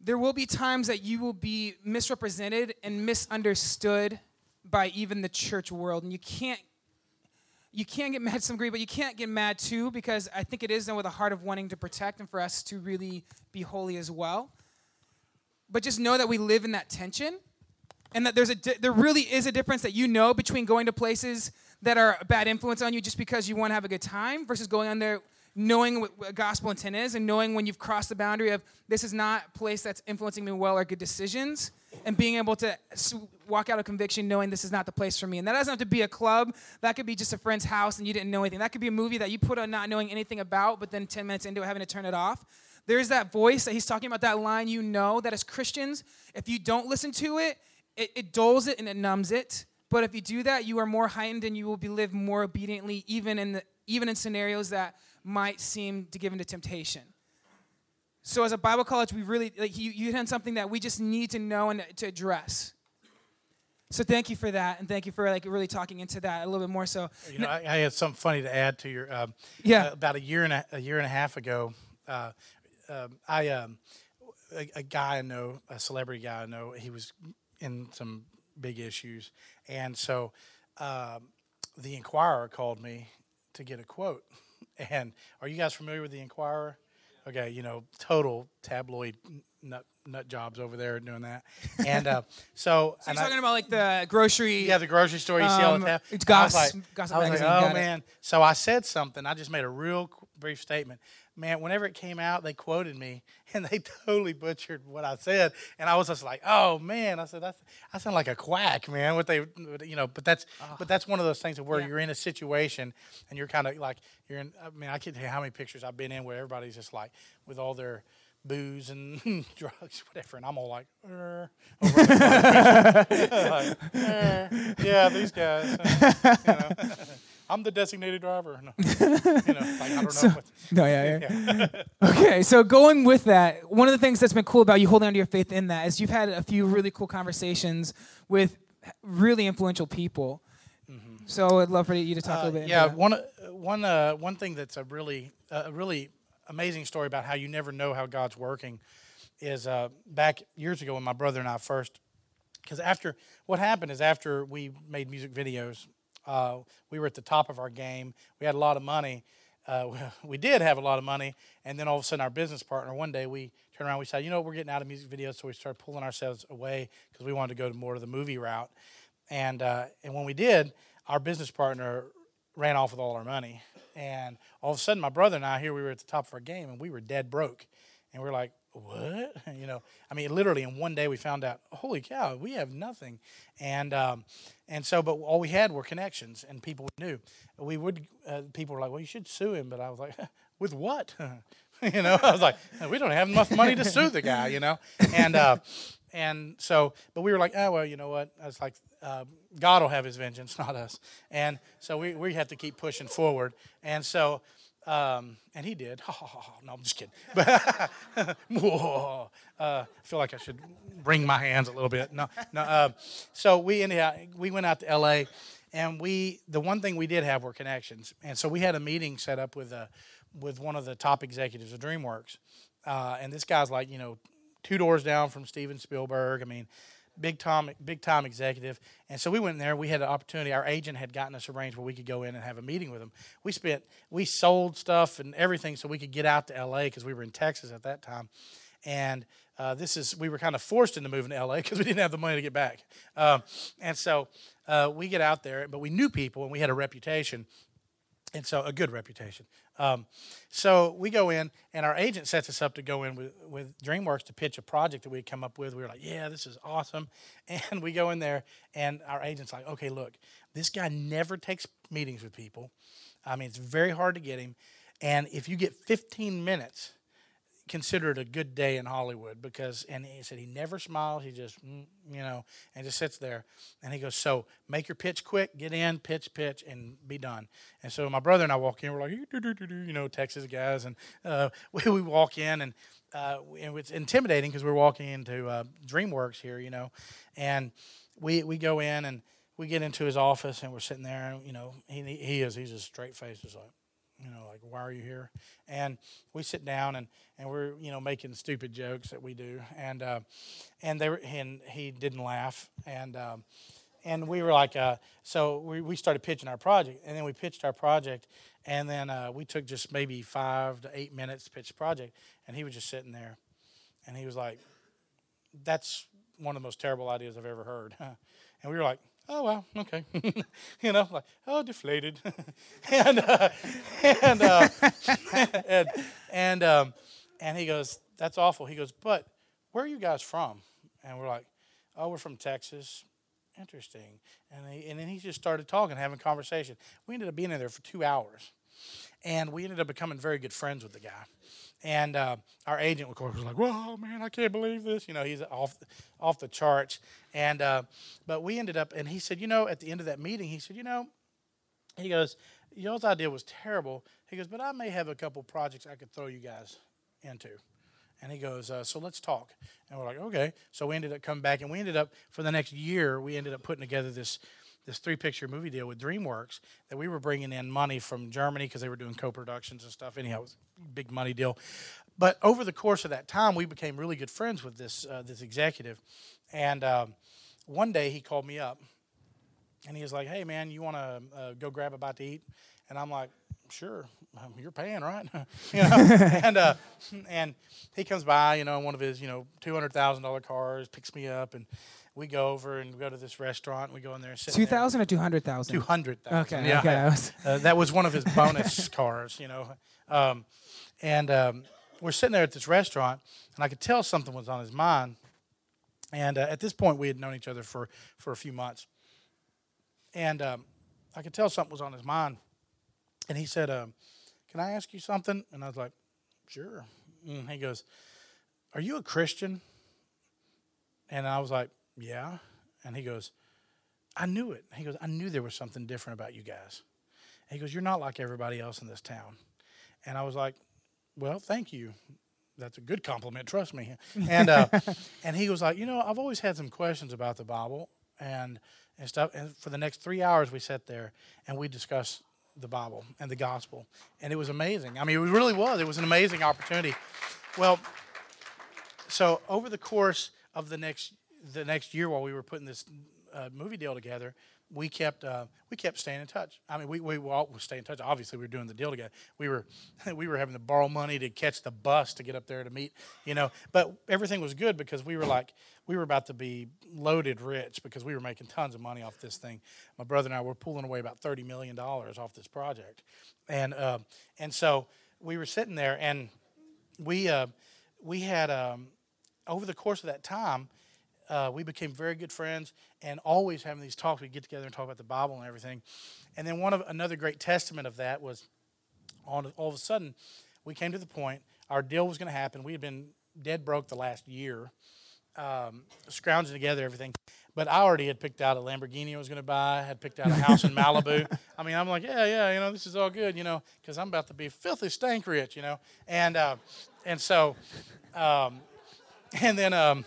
there will be times that you will be misrepresented and misunderstood by even the church world. And you can't you can't get mad to some degree but you can't get mad too because i think it is done with a heart of wanting to protect and for us to really be holy as well. But just know that we live in that tension and that there's a di- there really is a difference that you know between going to places that are a bad influence on you just because you want to have a good time versus going on there knowing what gospel intent is and knowing when you've crossed the boundary of this is not a place that's influencing me well or good decisions and being able to walk out of conviction knowing this is not the place for me. And that doesn't have to be a club. That could be just a friend's house and you didn't know anything. That could be a movie that you put on not knowing anything about but then 10 minutes into it having to turn it off. There's that voice that he's talking about that line you know that as christians if you don't listen to it it, it dulls it and it numbs it. But if you do that you are more heightened and you will be lived more obediently even in the even in scenarios that might seem to give into temptation. So as a Bible college, we really like you, you on something that we just need to know and to address. So thank you for that, and thank you for like really talking into that a little bit more. So You know, I, I had something funny to add to your. Um, Yeah. uh, about a year and a, a year and a half ago, uh, um, I um, a, a guy I know, a celebrity guy I know, he was in some big issues, and so um, the Enquirer called me to get a quote. And are you guys familiar with the Enquirer? Okay, you know, total tabloid nut nut jobs over there doing that, and uh, so, you're I- talking about like the grocery. yeah, the grocery store. You see all Um, the tab. it's And I was like, Gossip I was like, oh man. So I said something. I just made a real brief statement. Man, whenever it came out, they quoted me, and they totally butchered what I said. And I was just like, oh man. I said, that's, I sound like a quack, man. What they, you know. But that's, but that's one of those things where Yeah. you're in a situation, and you're kind of like, you're in. I mean, I can't tell you how many pictures I've been in where everybody's just like with all their booze and drugs, whatever, and I'm all like, "Er," like, "Eh, yeah, these guys. uh, you know, I'm the designated driver. No. You know, like, I don't know. what, No, yeah, yeah. okay, so going with that, one of the things that's been cool about you holding on to your faith in that is you've had a few really cool conversations with really influential people. So I'd love for you to talk a Uh, little bit. yeah, one uh, one uh, one thing that's a really uh, a really amazing story about how you never know how God's working is uh, back years ago when my brother and I first because after what happened is after we made music videos, uh, we were at the top of our game. We had a lot of money. Uh, we did have a lot of money, and then all of a sudden, our business partner one day we turned around. We said, "You know, we're getting out of music videos," so we started pulling ourselves away because we wanted to go to more of the movie route. And uh, and when we did, our business partner ran off with all our money, and all of a sudden, my brother and I here we were at the top of our game, and we were dead broke, and we are like, "What?" You know, I mean, literally in one day we found out, "Holy cow, we have nothing," and um, and so, but all we had were connections and people we knew. We would uh, people were like, "Well, you should sue him," but I was like, "With what?" you know, I was like, "We don't have enough money to sue the guy," you know, and. Uh, and so, but we were like, oh well, you know what? I was like, uh, God will have His vengeance, not us. And so we we have to keep pushing forward. And so, um, and He did. no, I'm just kidding. Uh, I feel like I should wring my hands a little bit. No, no. Uh, so we anyhow we went out to L.A. And we the one thing we did have were connections. And so we had a meeting set up with uh, with one of the top executives of DreamWorks. Uh, and this guy's like, you know, two doors down from Steven Spielberg. I mean, big time, big time executive. And so we went in there. We had an opportunity. Our agent had gotten us arranged where we could go in and have a meeting with him. We spent, we sold stuff and everything so we could get out to L.A. because we were in Texas at that time. And uh, this is, we were kind of forced into moving to L.A. because we didn't have the money to get back. Um, and so uh, we get out there, but we knew people and we had a reputation and so a good reputation. Um, so we go in, and our agent sets us up to go in with, with DreamWorks to pitch a project that we had come up with. We were like, "Yeah, this is awesome," and we go in there, and our agent's like, "Okay, look, this guy never takes meetings with people. I mean, it's very hard to get him, and if you get 15 minutes." Consider it a good day in Hollywood because, and he said he never smiles. He just, mm, you know, and just sits there. And he goes, so make your pitch quick, get in, pitch, pitch, and be done. And so my brother and I walk in. We're like, you know, Texas guys, and uh, we, we walk in, and uh, and it's intimidating because we're walking into uh, DreamWorks here, you know, and we we go in and we get into his office and we're sitting there, and you know, he he is he's a straight face, just like you know, like, why are you here? And we sit down and, and we're, you know, making stupid jokes that we do. And, uh, and they were, and he didn't laugh. And, um, and we were like, uh, so we, we started pitching our project and then we pitched our project and then, uh, we took just maybe five to eight minutes to pitch the project. And he was just sitting there and he was like, that's one of the most terrible ideas I've ever heard. And we were like, oh well, okay, you know, like oh deflated, and uh, and uh, and and um, and he goes, that's awful. He goes, but where are you guys from? And we're like, oh, we're from Texas. Interesting. And he, and then he just started talking, having conversation. We ended up being in there for two hours, and we ended up becoming very good friends with the guy. And uh, our agent, of course, was like, "Whoa, man, I can't believe this!" You know, he's off off the charts. And uh, but we ended up, and he said, "You know, at the end of that meeting, he said, you know, he goes, y'all's idea was terrible. He goes, but I may have a couple projects I could throw you guys into." And he goes, uh, so let's talk. And we're like, okay. So we ended up coming back, and we ended up for the next year, we ended up putting together this this three picture movie deal with DreamWorks that we were bringing in money from Germany because they were doing co productions and stuff. Anyhow, it was a big money deal. But over the course of that time, we became really good friends with this uh, this executive. And um, one day he called me up and he was like, "Hey man, you want to uh, go grab a bite to eat?" And I'm like, "Sure, um, you're paying, right?" you know, and uh, and he comes by, you know, in one of his, you know, two hundred thousand dollar cars, picks me up, and we go over and go to this restaurant. We go in there and sit. Two thousand or two hundred thousand? Two hundred thousand. Okay, yeah. okay. Was- Uh, that was one of his bonus cars, you know. Um, and um, we're sitting there at this restaurant, and I could tell something was on his mind. And uh, at this point, we had known each other for, for a few months. And um, I could tell something was on his mind. And he said, um, Can I ask you something? And I was like, Sure. And he goes, Are you a Christian? And I was like, Yeah. And he goes, I knew it. He goes, I knew there was something different about you guys. He goes, You're not like everybody else in this town. And I was like, Well, thank you. That's a good compliment, trust me. And uh, and he was like, You know, I've always had some questions about the Bible and and stuff. And for the next three hours, we sat there and we discussed the Bible and the gospel. And it was amazing. I mean, it really was. It was an amazing opportunity. Well, so over the course of the next the next year while we were putting this uh, movie deal together, we kept uh, we kept staying in touch. I mean, we we all staying in touch. Obviously, we were doing the deal together. We were we were having to borrow money to catch the bus to get up there to meet, you know. But everything was good because we were like we were about to be loaded rich because we were making tons of money off this thing. My brother and I were pulling away about thirty million dollars off this project, and uh, and so we were sitting there and we uh, we had um, over the course of that time, uh, we became very good friends and always having these talks. We'd get together and talk about the Bible and everything. And then one of another great testament of that was, on all of a sudden, we came to the point our deal was going to happen. We had been dead broke the last year, um, scrounging together everything. But I already had picked out a Lamborghini I was going to buy. Had picked out a house in Malibu. I mean, I'm like, yeah, yeah, you know, this is all good, you know, because I'm about to be filthy stank rich, you know, and uh, and so, um, and then um,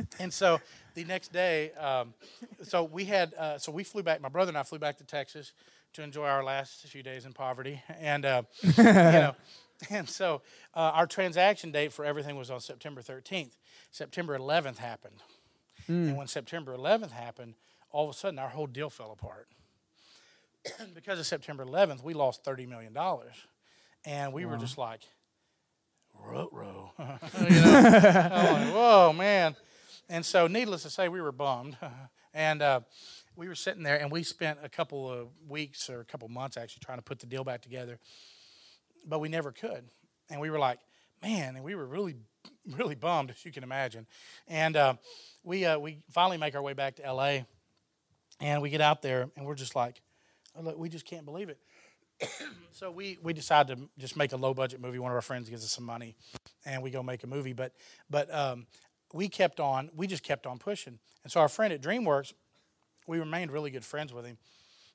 and so the next day, um, so we had, uh, so we flew back. My brother and I flew back to Texas to enjoy our last few days in poverty, and uh, you know, and so uh, our transaction date for everything was on September 13th. September 11th happened, and when September 11th happened, all of a sudden our whole deal fell apart. because of September 11th, we lost 30 million dollars, and we were just like, row you know? Like, whoa, man. And so, needless to say, we were bummed. and uh, we were sitting there, and we spent a couple of weeks or a couple of months actually trying to put the deal back together, but we never could. And we were like, man, and we were really, really bummed, as you can imagine. And uh, we, uh, we finally make our way back to LA, and we get out there, and we're just like, oh, look, we just can't believe it. so we we decided to just make a low budget movie. One of our friends gives us some money, and we go make a movie. But but um, we kept on. We just kept on pushing. And so our friend at DreamWorks, we remained really good friends with him.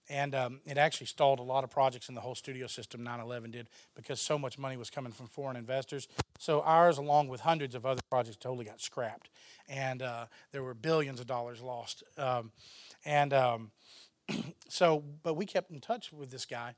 And um, it actually stalled a lot of projects in the whole studio system. 9/11 did because so much money was coming from foreign investors. So ours, along with hundreds of other projects, totally got scrapped, and uh, there were billions of dollars lost. Um, and um, so, but we kept in touch with this guy,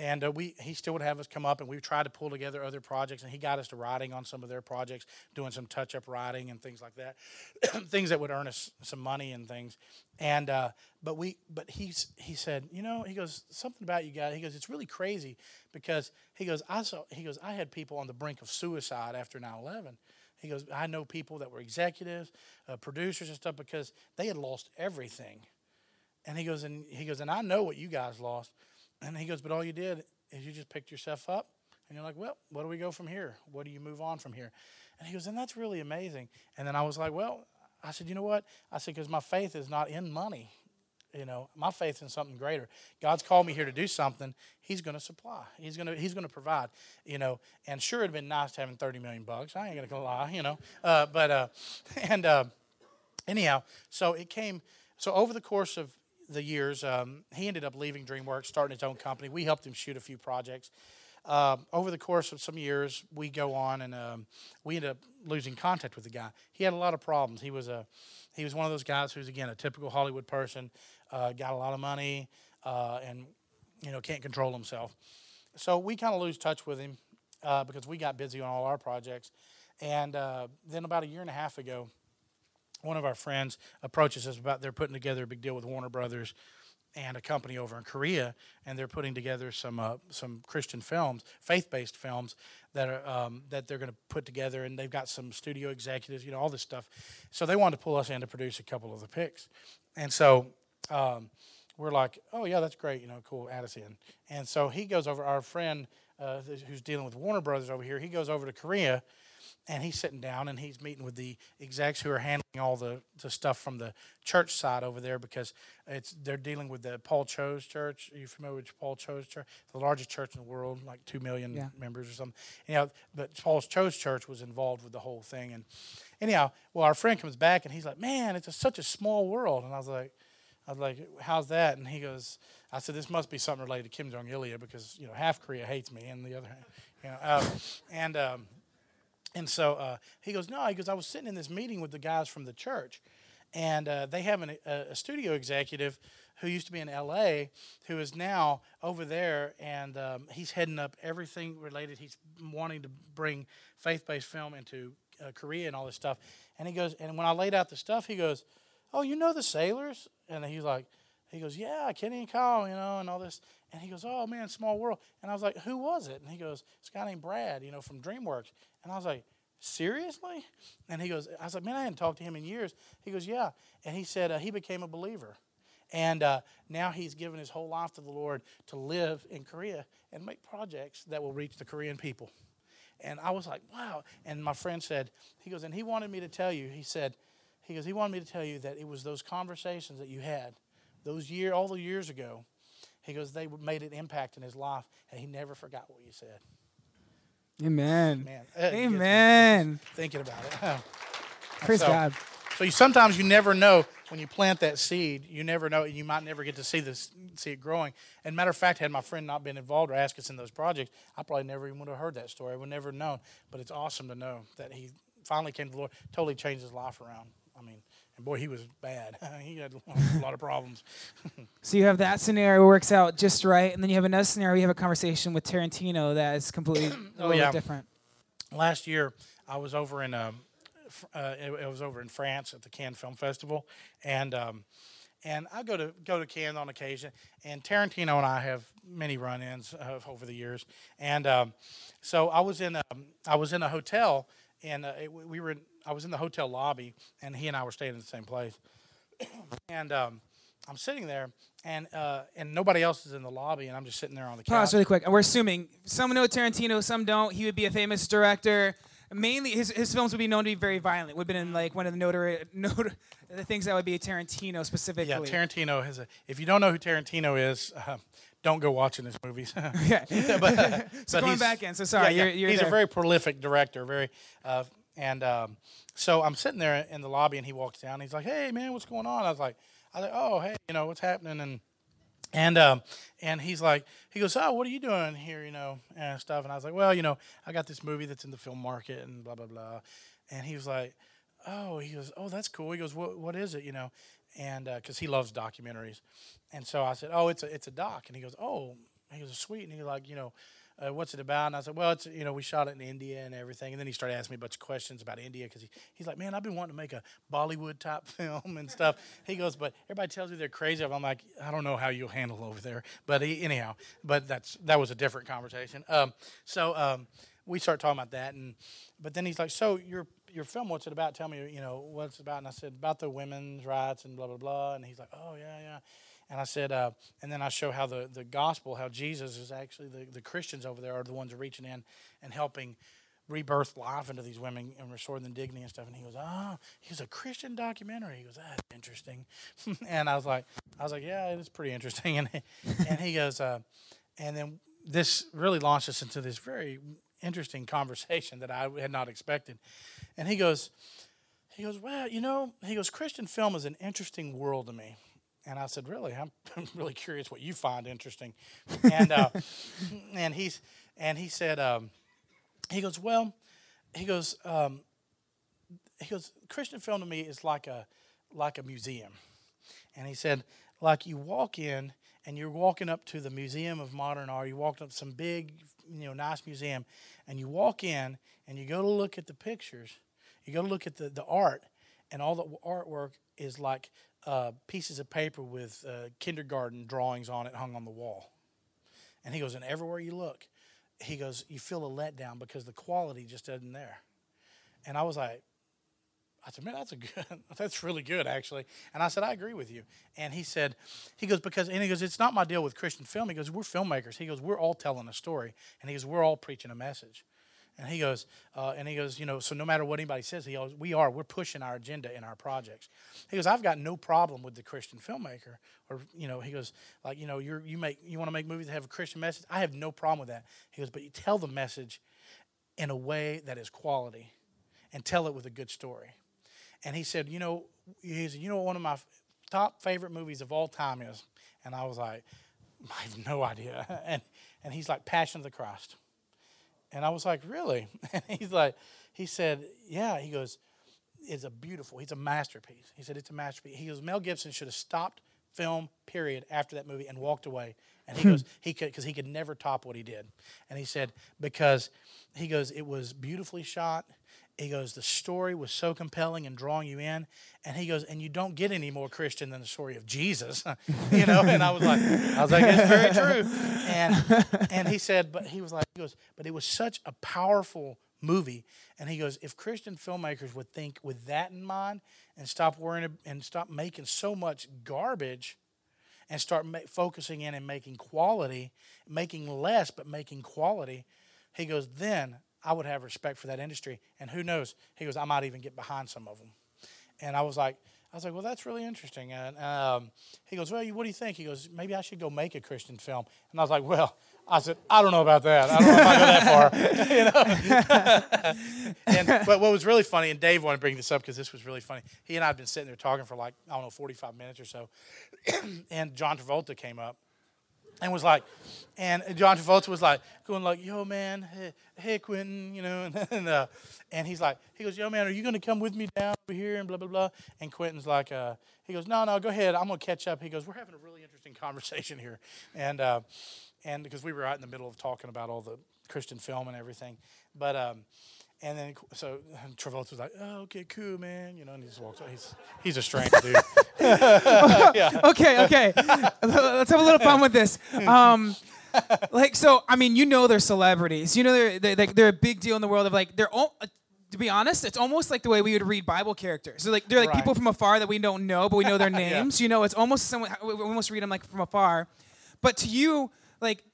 and uh, we he still would have us come up, and we tried to pull together other projects, and he got us to writing on some of their projects, doing some touch up writing and things like that, things that would earn us some money and things. And uh, but we but he's he said, you know, he goes something about you guys. He goes, it's really crazy because he goes, I saw he goes, I had people on the brink of suicide after 9/11. He goes, I know people that were executives, uh, producers, and stuff because they had lost everything. And he goes, and he goes, and I know what you guys lost. And he goes, but all you did is you just picked yourself up. And you're like, well, what do we go from here? What do you move on from here? And he goes, and that's really amazing. And then I was like, well, I said, you know what? I said, because my faith is not in money. You know, my faith in something greater. God's called me here to do something. He's going to supply. He's going to He's going to provide. You know, and sure, it'd been nice to having thirty million bucks. I ain't going to lie. You know, uh, but uh, and uh, anyhow, so it came. So over the course of the years, um, he ended up leaving DreamWorks, starting his own company. We helped him shoot a few projects. uh, over the course of some years, we go on and um, we end up losing contact with the guy. He had a lot of problems. He was a he was one of those guys who's again a typical Hollywood person, uh, got a lot of money, uh, and you know can't control himself. So we kind of lose touch with him uh, because we got busy on all our projects. And uh, then about a year and a half ago, one of our friends approaches us about they're putting together a big deal with Warner Brothers and a company over in Korea, and they're putting together some uh, some Christian films, faith-based films that are um, that they're going to put together, and they've got some studio executives, you know, all this stuff. So they wanted to pull us in to produce a couple of the picks, and so. Um, we're like, oh yeah, that's great, you know, cool, add us in. And so he goes over. Our friend uh, who's dealing with Warner Brothers over here, he goes over to Korea, and he's sitting down and he's meeting with the execs who are handling all the, the stuff from the church side over there because it's they're dealing with the Paul Cho's church. Are you familiar with Paul Cho's church? The largest church in the world, like two million Yeah. members or something. Anyhow, but Paul Cho's church was involved with the whole thing. And anyhow, well, our friend comes back and he's like, "Man, it's a, such a small world." And I was like, I was like, "How's that?" And he goes, "I said this must be something related to Kim Jong Il because you know half Korea hates me and the other, you know." Uh, and um, and so uh, he goes, no, he goes, I was sitting in this meeting with the guys from the church, and uh, they have an, a, a studio executive who used to be in L.A. who is now over there, and um, he's heading up everything related. He's wanting to bring faith-based film into uh, Korea and all this stuff. And he goes, and when I laid out the stuff, he goes, oh, you know the Saylors? And he's like, he goes, yeah, Kenny and Kyle, you know, and all this. And he goes, oh man, small world. And I was like, who was it? And he goes, This guy named Brad, you know, from DreamWorks. And I was like, seriously? And he goes, I was like, man, I hadn't talked to him in years. He goes, yeah. And he said uh, he became a believer. And uh, now he's given his whole life to the Lord to live in Korea and make projects that will reach the Korean people. And I was like, wow. And my friend said, he goes, and he wanted me to tell you, he said, he goes, he wanted me to tell you that it was those conversations that you had, those year, all the years ago. He goes, they made an impact in his life, and he never forgot what you said. Amen. Man, it gets me Amen. Thinking about it. Praise So- God. So you sometimes you never know when you plant that seed. You never know. You might never get to see this, see it growing. And matter of fact, had my friend not been involved or asked us in those projects, I probably never even would have heard that story. I would never have known. But it's awesome to know that he finally came to the Lord, totally changed his life around. I mean, and boy, he was bad. he had a lot of problems. So you have that scenario works out just right, and then you have another scenario. You have a conversation with Tarantino that is completely Oh, yeah. different. last year I was over in um, uh, it, it was over in France at the Cannes Film Festival, and um, and I go to go to Cannes on occasion, and Tarantino and I have many run-ins uh, over the years, and um, so I was in um, I was in a hotel, and uh, it, we were in, I was in the hotel lobby, and he and I were staying in the same place, and um, I'm sitting there. And uh, and nobody else is in the lobby, and I'm just sitting there on the couch. Pause really quick. We're assuming some know Tarantino, some don't. He would be a famous director. Mainly, his, his films would be known to be very violent. Would have been in like one of the notor- the things that would be Tarantino specifically. Yeah, Tarantino has a. If you don't know who Tarantino is, uh, don't go watching his movies. Yeah. but, so but going he's- back in. So sorry, yeah, you're, you're he's there. a very prolific director. Very, uh, and um, so I'm sitting there in the lobby, and he walks down. He's like, "Hey, man, what's going on?" I was like, "I was like, oh, hey, you know, what's happening?" And and um, and he's like, he goes, "Oh, what are you doing here?" You know, and stuff. And I was like, "Well, you know, I got this movie that's in the film market, and blah blah blah." And he was like, "Oh," he goes, "Oh, that's cool." He goes, "What what is it?" You know, and because he loves documentaries, and so I said, "Oh, it's a it's a doc," and he goes, "Oh," he goes, "Sweet," and he's like, "You know." Uh, what's it about? And I said, well, it's you know we shot it in India and everything. And then he started asking me a bunch of questions about India because he, he's like, man, I've been wanting to make a Bollywood type film and stuff. He goes, but everybody tells me they're crazy. I'm like, I don't know how you'll handle over there. But he, anyhow, but that's that was a different conversation. Um, so um, we start talking about that, and but then he's like, so your your film, what's it about? Tell me, you know, what's it about? And I said about the women's rights and blah blah blah. And he's like, oh yeah yeah. And I said, uh, and then I show how the, the gospel, how Jesus is actually the, the Christians over there are the ones reaching in and helping rebirth life into these women and restoring them dignity and stuff. And he goes, oh, he's a Christian documentary. He goes, that's interesting. and I was like, I was like, yeah, it is pretty interesting. And and he goes, uh, and then this really launched us into this very interesting conversation that I had not expected. And he goes, he goes, well, you know, he goes, Christian film is an interesting world to me. And I said, really? I'm, I'm really curious what you find interesting. And uh, and he's and he said, um, he goes, well, he goes, um, he goes, Christian film to me is like a like a museum, and he said, like you walk in and you're walking up to the Museum of Modern Art, you walked up some big, you know, nice museum, and you walk in and you go to look at the pictures, you go to look at the the art, and all the artwork is like uh, pieces of paper with uh, kindergarten drawings on it hung on the wall. And he goes, and everywhere you look, he goes, you feel a letdown because the quality just isn't there. And I was like, I said, man, that's a good, that's really good actually. And I said, I agree with you. And he said, he goes, because, and he goes, it's not my deal with Christian film. He goes, we're filmmakers. He goes, we're all telling a story. And he goes, we're all preaching a message. And he goes, uh, and he goes, you know, so no matter what anybody says, he goes, we are, we're pushing our agenda in our projects. He goes, I've got no problem with the Christian filmmaker, or you know, he goes, like, you know, you're you make you want to make movies that have a Christian message. I have no problem with that. He goes, but you tell the message in a way that is quality, and tell it with a good story. And he said, you know, he said, you know, what one of my top favorite movies of all time is, and I was like, I have no idea. And and he's like, Passion of the Christ. And I was like, really? And he's like, he said, yeah. He goes, it's a beautiful, he's a masterpiece. He said, it's a masterpiece. He goes, Mel Gibson should have stopped film, period, after that movie and walked away. And he hmm. goes, he could, because he could never top what he did. And he said, because he goes, it was beautifully shot. He goes, the story was so compelling and drawing you in. And he goes, and you don't get any more Christian than the story of Jesus, you know. And I was like, I was like, it's very true. And and he said, but he was like, he goes, but it was such a powerful movie. And he goes, if Christian filmmakers would think with that in mind and stop worrying and stop making so much garbage and start ma- focusing in and making quality, making less but making quality, he goes, then I would have respect for that industry. And who knows? He goes, I might even get behind some of them. And I was like, I was like, well, that's really interesting. And um, he goes, well, what do you think? He goes, maybe I should go make a Christian film. And I was like, well, I said, I don't know about that. I don't know if I go that far. and, but what was really funny, and Dave wanted to bring this up because this was really funny. He and I had been sitting there talking for like, I don't know, 45 minutes or so. and John Travolta came up and was like, and John Travolta was like going like, "Yo, man, hey, hey Quentin, you know," and and, uh, and he's like, he goes, "Yo, man, are you gonna come with me down over here?" And blah blah blah. And Quentin's like, uh, he goes, "No, no, go ahead. I'm gonna catch up." He goes, "We're having a really interesting conversation here," and uh, and because we were right in the middle of talking about all the Christian film and everything, but. Um, and then so Travolta was like, "Oh, okay, cool, man," you know, and he just walks. Away. He's he's a strange dude. okay, okay. Let's have a little fun with this. Um, like, so, I mean, you know they're celebrities. You know they're, they're, they're a big deal in the world of like, they're all, uh, to be honest, it's almost like the way we would read Bible characters. So like, they're like Right. people from afar that we don't know, but we know their Yeah. names. You know, it's almost someone, we almost read them like from afar. But to you, like,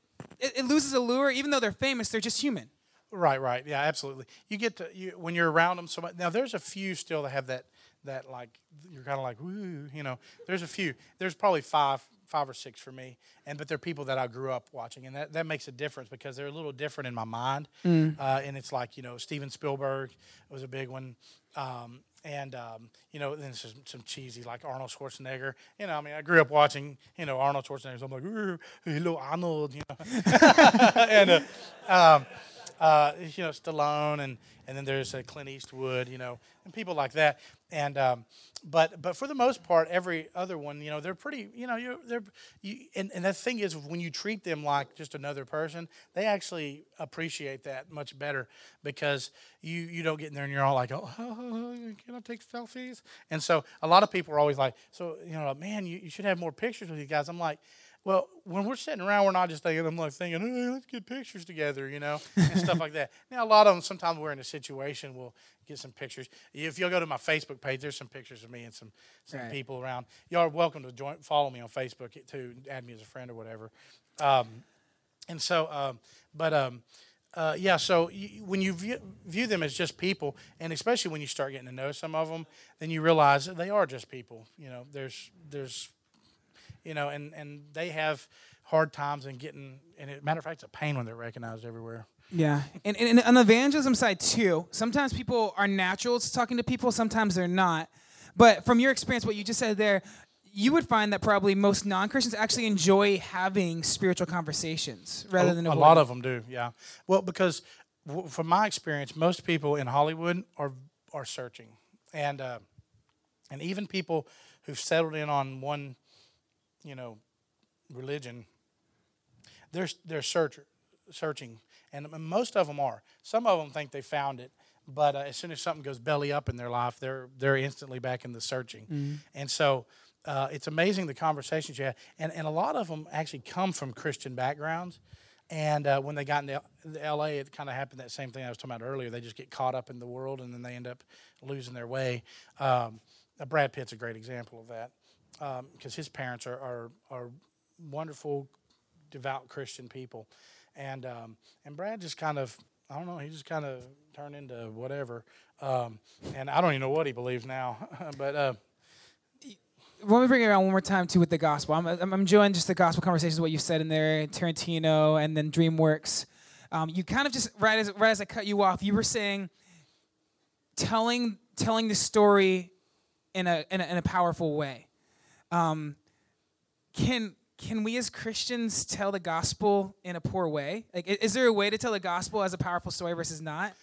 it, it loses allure, even though they're famous, they're just human. Right, right, yeah, absolutely. You get to you when you're around them so much. Now, there's a few still that have that that like you're kind of like woo, you know. There's a few. There's probably five, five or six for me, and but they're people that I grew up watching, and that, that makes a difference because they're a little different in my mind. Uh, and it's like you know Steven Spielberg was a big one. Um, and um, you know, then some, some cheesy like Arnold Schwarzenegger. You know, I mean, I grew up watching you know Arnold Schwarzenegger. So I'm like, "Ooh, hello Arnold, you know. and uh, um, uh, you know Stallone, and and then there's uh, Clint Eastwood, you know, and people like that. And um, but but for the most part, every other one, you know, they're pretty, you know, you they're you, and and the thing is, when you treat them like just another person, they actually appreciate that much better because you you don't get in there and you're all like, oh, can I take selfies? And so a lot of people are always like, so you know, man, you, you should have more pictures with you guys. I'm like. Well, when we're sitting around, we're not just thinking. I'm like thinking, hey, let's get pictures together, you know, and stuff like that. Now, a lot of them, sometimes we're in a situation, we'll get some pictures. If you'll go to my Facebook page, there's some pictures of me and some some Right. people around. Y'all are welcome to join, follow me on Facebook too, add me as a friend or whatever. Um, and so, um, but um, uh, yeah, so you, when you view, view them as just people, and especially when you start getting to know some of them, then you realize that they are just people. You know, there's there's you know, and and they have hard times and getting, and it, matter of fact, it's a pain when they're recognized everywhere. Yeah, and, and, and on the evangelism side too, sometimes people are natural to talking to people, sometimes they're not. But from your experience, what you just said there, you would find that probably most non-Christians actually enjoy having spiritual conversations rather than a avoiding. lot of them do. Yeah. Well, because w- from my experience, most people in Hollywood are are searching, and uh, and even people who've settled in on one, you know, religion. They're they're searcher, searching, and most of them are. Some of them think they found it, but uh, as soon as something goes belly up in their life, they're they're instantly back in the searching, and so. Uh, it's amazing the conversations you have, and, and a lot of them actually come from Christian backgrounds. And uh, when they got into L- LA, it kind of happened that same thing I was talking about earlier. They just get caught up in the world, and then they end up losing their way. Um, uh, Brad Pitt's a great example of that because his parents are, are are wonderful, devout Christian people, and um, and Brad just kind of I don't know he just kind of turned into whatever, um, and I don't even know what he believes now, but. Uh, Let me bring it around one more time too with the gospel. I'm, I'm I'm enjoying just the gospel conversations, what you said in there, Tarantino, and then DreamWorks. Um, you kind of just right as right as I cut you off, you were saying telling telling the story in a in a, in a powerful way. Um, can can we as Christians tell the gospel in a poor way? Like, is there a way to tell the gospel as a powerful story versus not?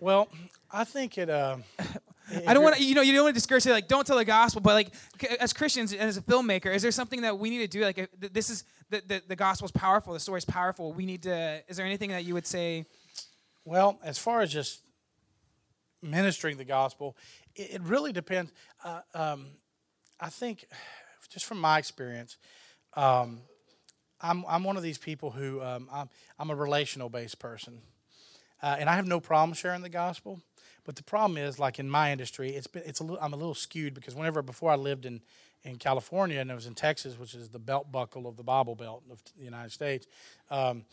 well, I think it. Uh, I don't want to, you know, you don't want to discourage it, like, don't tell the gospel, but like, as Christians, and as a filmmaker, is there something that we need to do? Like, if th- this is, the, the, the gospel's powerful, the story is powerful. We need to, is there anything that you would say? Well, as far as just ministering the gospel, it, it really depends. Uh, um, I think, just from my experience, um, I'm I'm one of these people who um, I'm I'm a relational based person, uh, and I have no problem sharing the gospel. But the problem is, like in my industry, it's been it's a little I'm a little skewed because whenever before I lived in in California and it was in Texas, which is the belt buckle of the Bible Belt of the United States, um,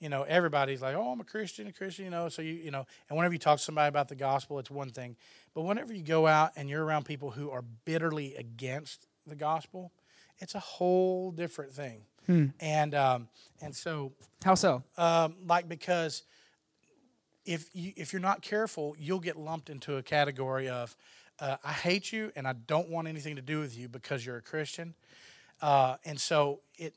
you know, everybody's like, "Oh, I'm a Christian, a Christian," you know. So you, you know, and whenever you talk to somebody about the gospel, it's one thing. But whenever you go out and you're around people who are bitterly against the gospel, it's a whole different thing. And um, and so, How so? um, like because if you if you're not careful, you'll get lumped into a category of uh, I hate you and I don't want anything to do with you because you're a Christian. Uh, and so it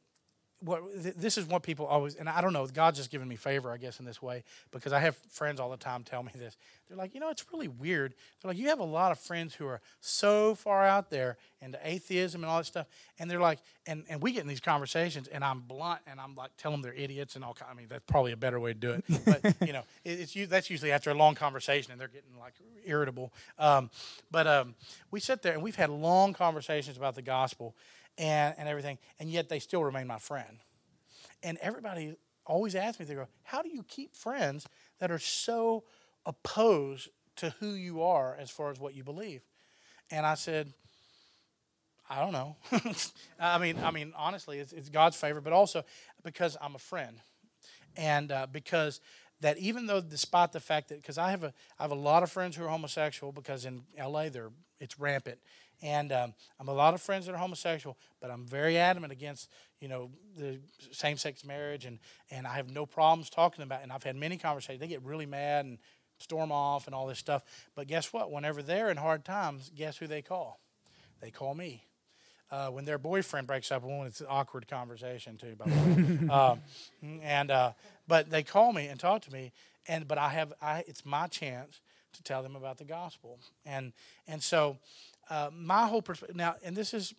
what this is what people always and I don't know God's just given me favor I guess in this way because I have friends all the time tell me this. They're like you know it's really weird. They're like you have a lot of friends who are so far out there into atheism and all that stuff and they're like and, and we get in these conversations and I'm blunt and I'm like tell them they're idiots and all kind I mean that's probably a better way to do it but you know it, it's u- that's usually after a long conversation and they're getting like irritable um, but um, we sit there and we've had long conversations about the gospel and, and everything, and yet they still remain my friend. And everybody always asks me, they go, How do you keep friends that are so opposed to who you are as far as what you believe? And I said, I don't know. I mean, I mean, honestly, it's, it's God's favor, but also because I'm a friend, and uh, because that even though, despite the fact that, because I have a, I have a lot of friends who are homosexual, because in L.A. they're it's rampant, and um, I'm a lot of friends that are homosexual, but I'm very adamant against you know the same-sex marriage, and and I have no problems talking about. It. And I've had many conversations. They get really mad and storm off and all this stuff. But guess what? Whenever they're in hard times, guess who they call? They call me. Uh, when their boyfriend breaks up, well, it's an awkward conversation too. By the way, um, and uh, but they call me and talk to me, and but I have I it's my chance to tell them about the gospel, and and so uh, my whole perspective now, and this is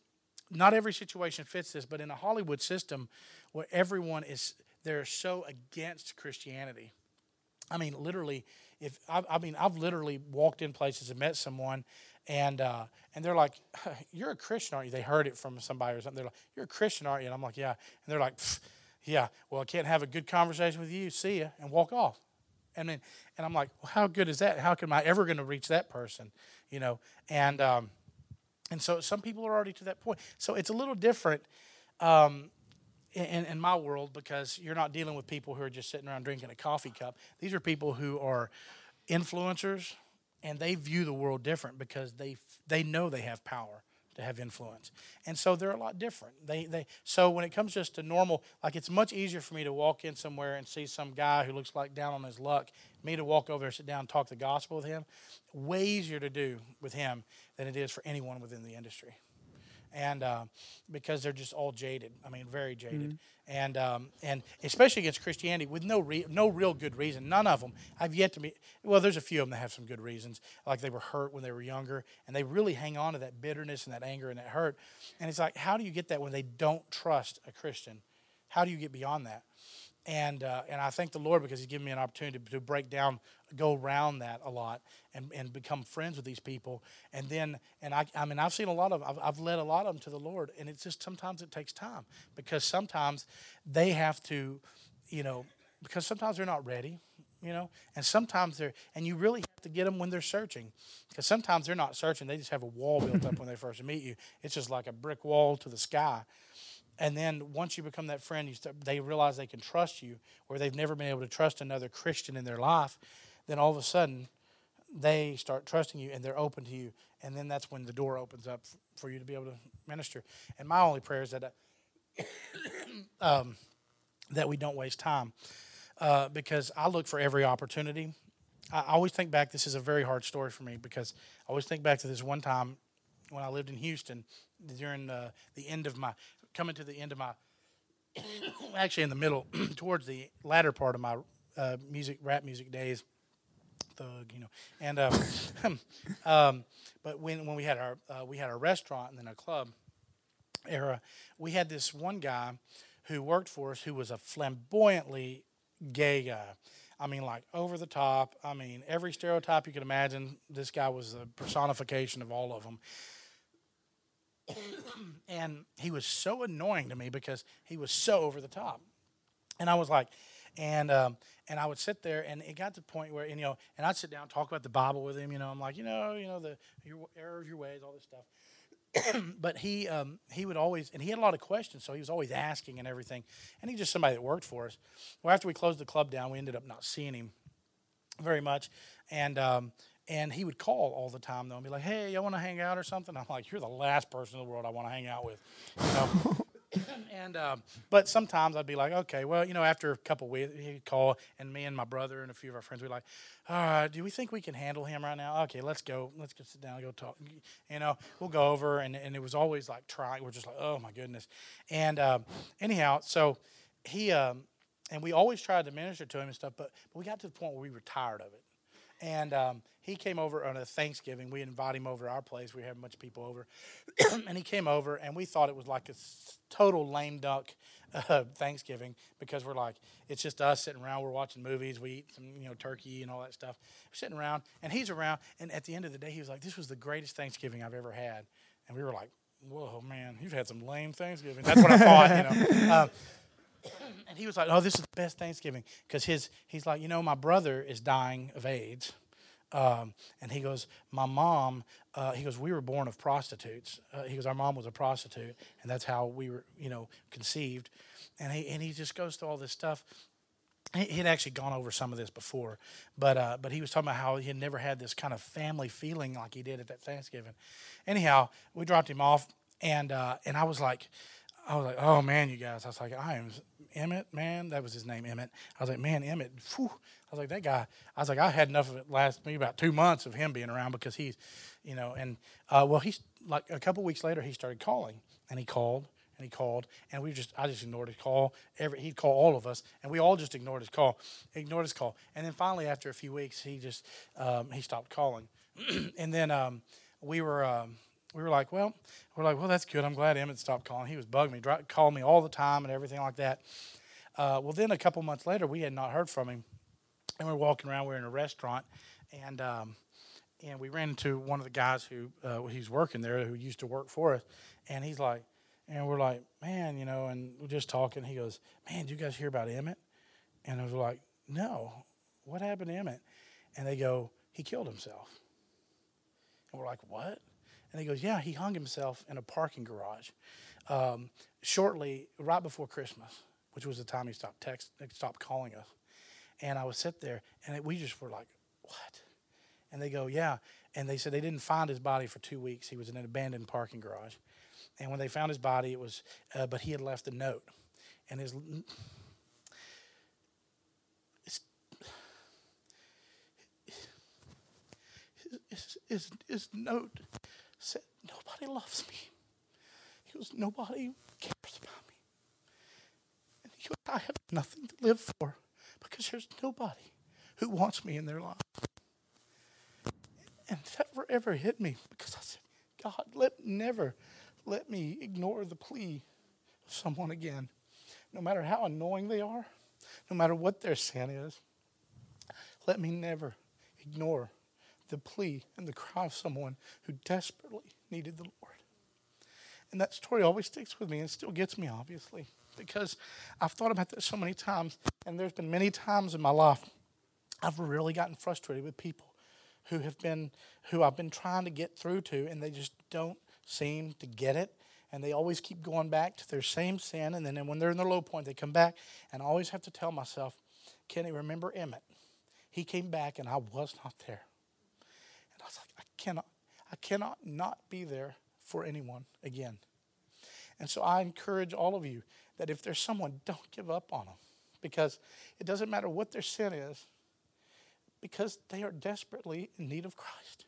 not every situation fits this, but in a Hollywood system where everyone is they're so against Christianity. I mean, literally, if I, I mean, I've literally walked in places and met someone, and uh, and they're like, "You're a Christian, aren't you?" They heard it from somebody or something. They're like, "You're a Christian, aren't you?" And I'm like, "Yeah." And they're like, "Yeah." Well, I can't have a good conversation with you. See ya, and walk off. And then, and I'm like, "Well, how good is that? How am I ever going to reach that person?" You know, and um, and so some people are already to that point. So it's a little different. Um, in, in my world because you're not dealing with people who are just sitting around drinking a coffee cup. These are people who are influencers and they view the world different because they they know they have power to have influence. And so they're a lot different. They they so when it comes just to normal like it's much easier for me to walk in somewhere and see some guy who looks like down on his luck, me to walk over there, sit down and talk the gospel with him, way easier to do with him than it is for anyone within the industry. And uh, because they're just all jaded. I mean, very jaded, and um, and especially against Christianity with no re- no real good reason. None of them. I've yet to meet. Well, there's a few of them that have some good reasons, like they were hurt when they were younger, and they really hang on to that bitterness and that anger and that hurt. And it's like, how do you get that when they don't trust a Christian? How do you get beyond that? And uh, and I thank the Lord because He's given me an opportunity to, to break down, go around that a lot, and, and become friends with these people. And then and I I mean I've seen a lot of I've, I've led a lot of them to the Lord, and it's just sometimes it takes time because sometimes they have to, you know, because sometimes they're not ready, you know, and sometimes they're and you really have to get them when they're searching because sometimes they're not searching; they just have a wall built up when they first meet you. It's just like a brick wall to the sky and then once you become that friend, start, they realize they can trust you, where they've never been able to trust another Christian in their life. Then all of a sudden, they start trusting you and they're open to you. And then that's when the door opens up for you to be able to minister. And my only prayer is that um, that we don't waste time, uh, because I look for every opportunity. I always think back. This is a very hard story for me because I always think back to this one time when I lived in Houston during uh, the end of my coming to the end of my actually in the middle towards the latter part of my uh, music rap music days thug you know and uh, um, but when when we had our uh, we had a restaurant and then a club era we had this one guy who worked for us who was a flamboyantly gay guy I mean, like over the top. I mean, every stereotype you could imagine, this guy was the personification of all of them. and he was so annoying to me because he was so over the top. And I was like, and um, and I would sit there, and it got to the point where, you know, and I'd sit down talk about the Bible with him. You know, I'm like, you know, you know, the your errors, your ways, all this stuff. but he um, he would always, and he had a lot of questions, so he was always asking and everything. And he's just somebody that worked for us. Well, after we closed the club down, we ended up not seeing him very much, and um, and he would call all the time though and be like, "Hey, you want to hang out or something?" I'm like, "You're the last person in the world I want to hang out with," you know. and um, but sometimes I'd be like, "Okay, well, you know," after a couple weeks, he'd call, and me and my brother and a few of our friends be like, "All right, do we think we can handle him right now? Okay, let's go. Let's go sit down and go talk. You know, we'll go over." And and it was always like trying. We're just like, "Oh my goodness," and um, anyhow, so he. Um, and we always tried to minister to him and stuff, but, but we got to the point where we were tired of it. And um, he came over on a Thanksgiving. We invited him over to our place. We have a bunch of people over, and he came over, and we thought it was like a total lame duck uh, Thanksgiving because we're like, it's just us sitting around. We're watching movies. We eat some, you know, turkey and all that stuff. We're sitting around, and he's around. And at the end of the day, he was like, "This was the greatest Thanksgiving I've ever had." And we were like, "Whoa, man, you've had some lame Thanksgiving." That's what I thought, you know. Um, and he was like, "Oh, this is the best Thanksgiving," because his he's like, you know, my brother is dying of AIDS, um, and he goes, my mom, uh, he goes, we were born of prostitutes. Uh, he goes, our mom was a prostitute, and that's how we were, you know, conceived. And he and he just goes through all this stuff. He had actually gone over some of this before, but uh, but he was talking about how he had never had this kind of family feeling like he did at that Thanksgiving. Anyhow, we dropped him off, and uh, and I was like, I was like, oh man, you guys. I was like, I am Emmett, man. That was his name, Emmett. I was like, man, Emmett. Whew. I was like, that guy. I was like, I had enough of it last me about two months of him being around because he's, you know, and uh, well, he's like a couple weeks later he started calling and he called and he called and we just I just ignored his call. Every he'd call all of us and we all just ignored his call, ignored his call, and then finally after a few weeks he just um, he stopped calling, and then um, we were. Um, we were like, well, we're like, well, that's good. I'm glad Emmett stopped calling. He was bugging me, called me all the time and everything like that. Uh, well, then a couple months later, we had not heard from him, and we are walking around. We are in a restaurant, and um, and we ran into one of the guys who uh, he's working there, who used to work for us, and he's like, and we're like, man, you know, and we're just talking. He goes, man, did you guys hear about Emmett? And I was like, no, what happened to Emmett? And they go, he killed himself. And we're like, what? And he goes, Yeah, he hung himself in a parking garage um, shortly, right before Christmas, which was the time he stopped text, stopped calling us. And I would sit there, and it, we just were like, What? And they go, Yeah. And they said they didn't find his body for two weeks. He was in an abandoned parking garage. And when they found his body, it was, uh, but he had left a note. And his, his, his, his, his note said, Nobody loves me. He goes, Nobody cares about me. And he goes, I have nothing to live for because there's nobody who wants me in their life. And that forever hit me because I said, God, let never let me ignore the plea of someone again. No matter how annoying they are, no matter what their sin is, let me never ignore the plea and the cry of someone who desperately needed the Lord. And that story always sticks with me and still gets me, obviously, because I've thought about this so many times. And there's been many times in my life I've really gotten frustrated with people who have been who I've been trying to get through to and they just don't seem to get it and they always keep going back to their same sin and then when they're in their low point they come back and I always have to tell myself Kenny remember Emmett he came back and I was not there and I was like I cannot I cannot not be there for anyone again and so I encourage all of you that if there's someone don't give up on them because it doesn't matter what their sin is because they are desperately in need of Christ.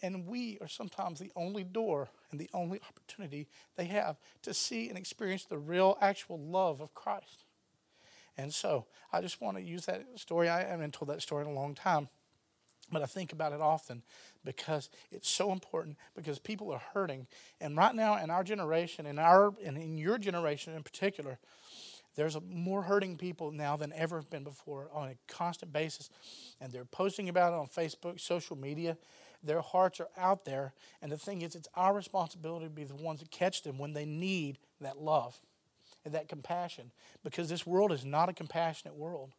And we are sometimes the only door and the only opportunity they have to see and experience the real, actual love of Christ. And so I just want to use that story. I haven't told that story in a long time, but I think about it often because it's so important because people are hurting. And right now in our generation, in our and in your generation in particular, there's more hurting people now than ever been before on a constant basis. And they're posting about it on Facebook, social media. Their hearts are out there. And the thing is, it's our responsibility to be the ones that catch them when they need that love and that compassion. Because this world is not a compassionate world.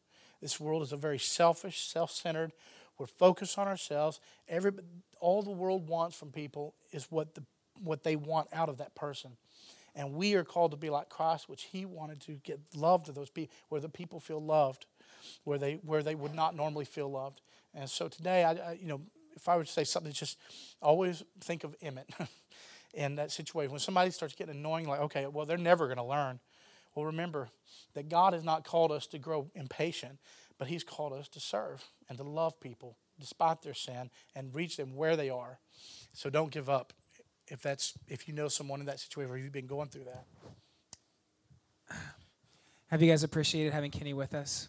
This world is a very selfish, self centered. We're focused on ourselves. Every, all the world wants from people is what, the, what they want out of that person. And we are called to be like Christ, which he wanted to get love to those people, where the people feel loved, where they, where they would not normally feel loved. And so today, I, I you know, if I were to say something, just always think of Emmett in that situation. When somebody starts getting annoying, like, okay, well, they're never going to learn. Well, remember that God has not called us to grow impatient, but He's called us to serve and to love people despite their sin and reach them where they are. So don't give up if that's if you know someone in that situation or you've been going through that. Have you guys appreciated having Kenny with us?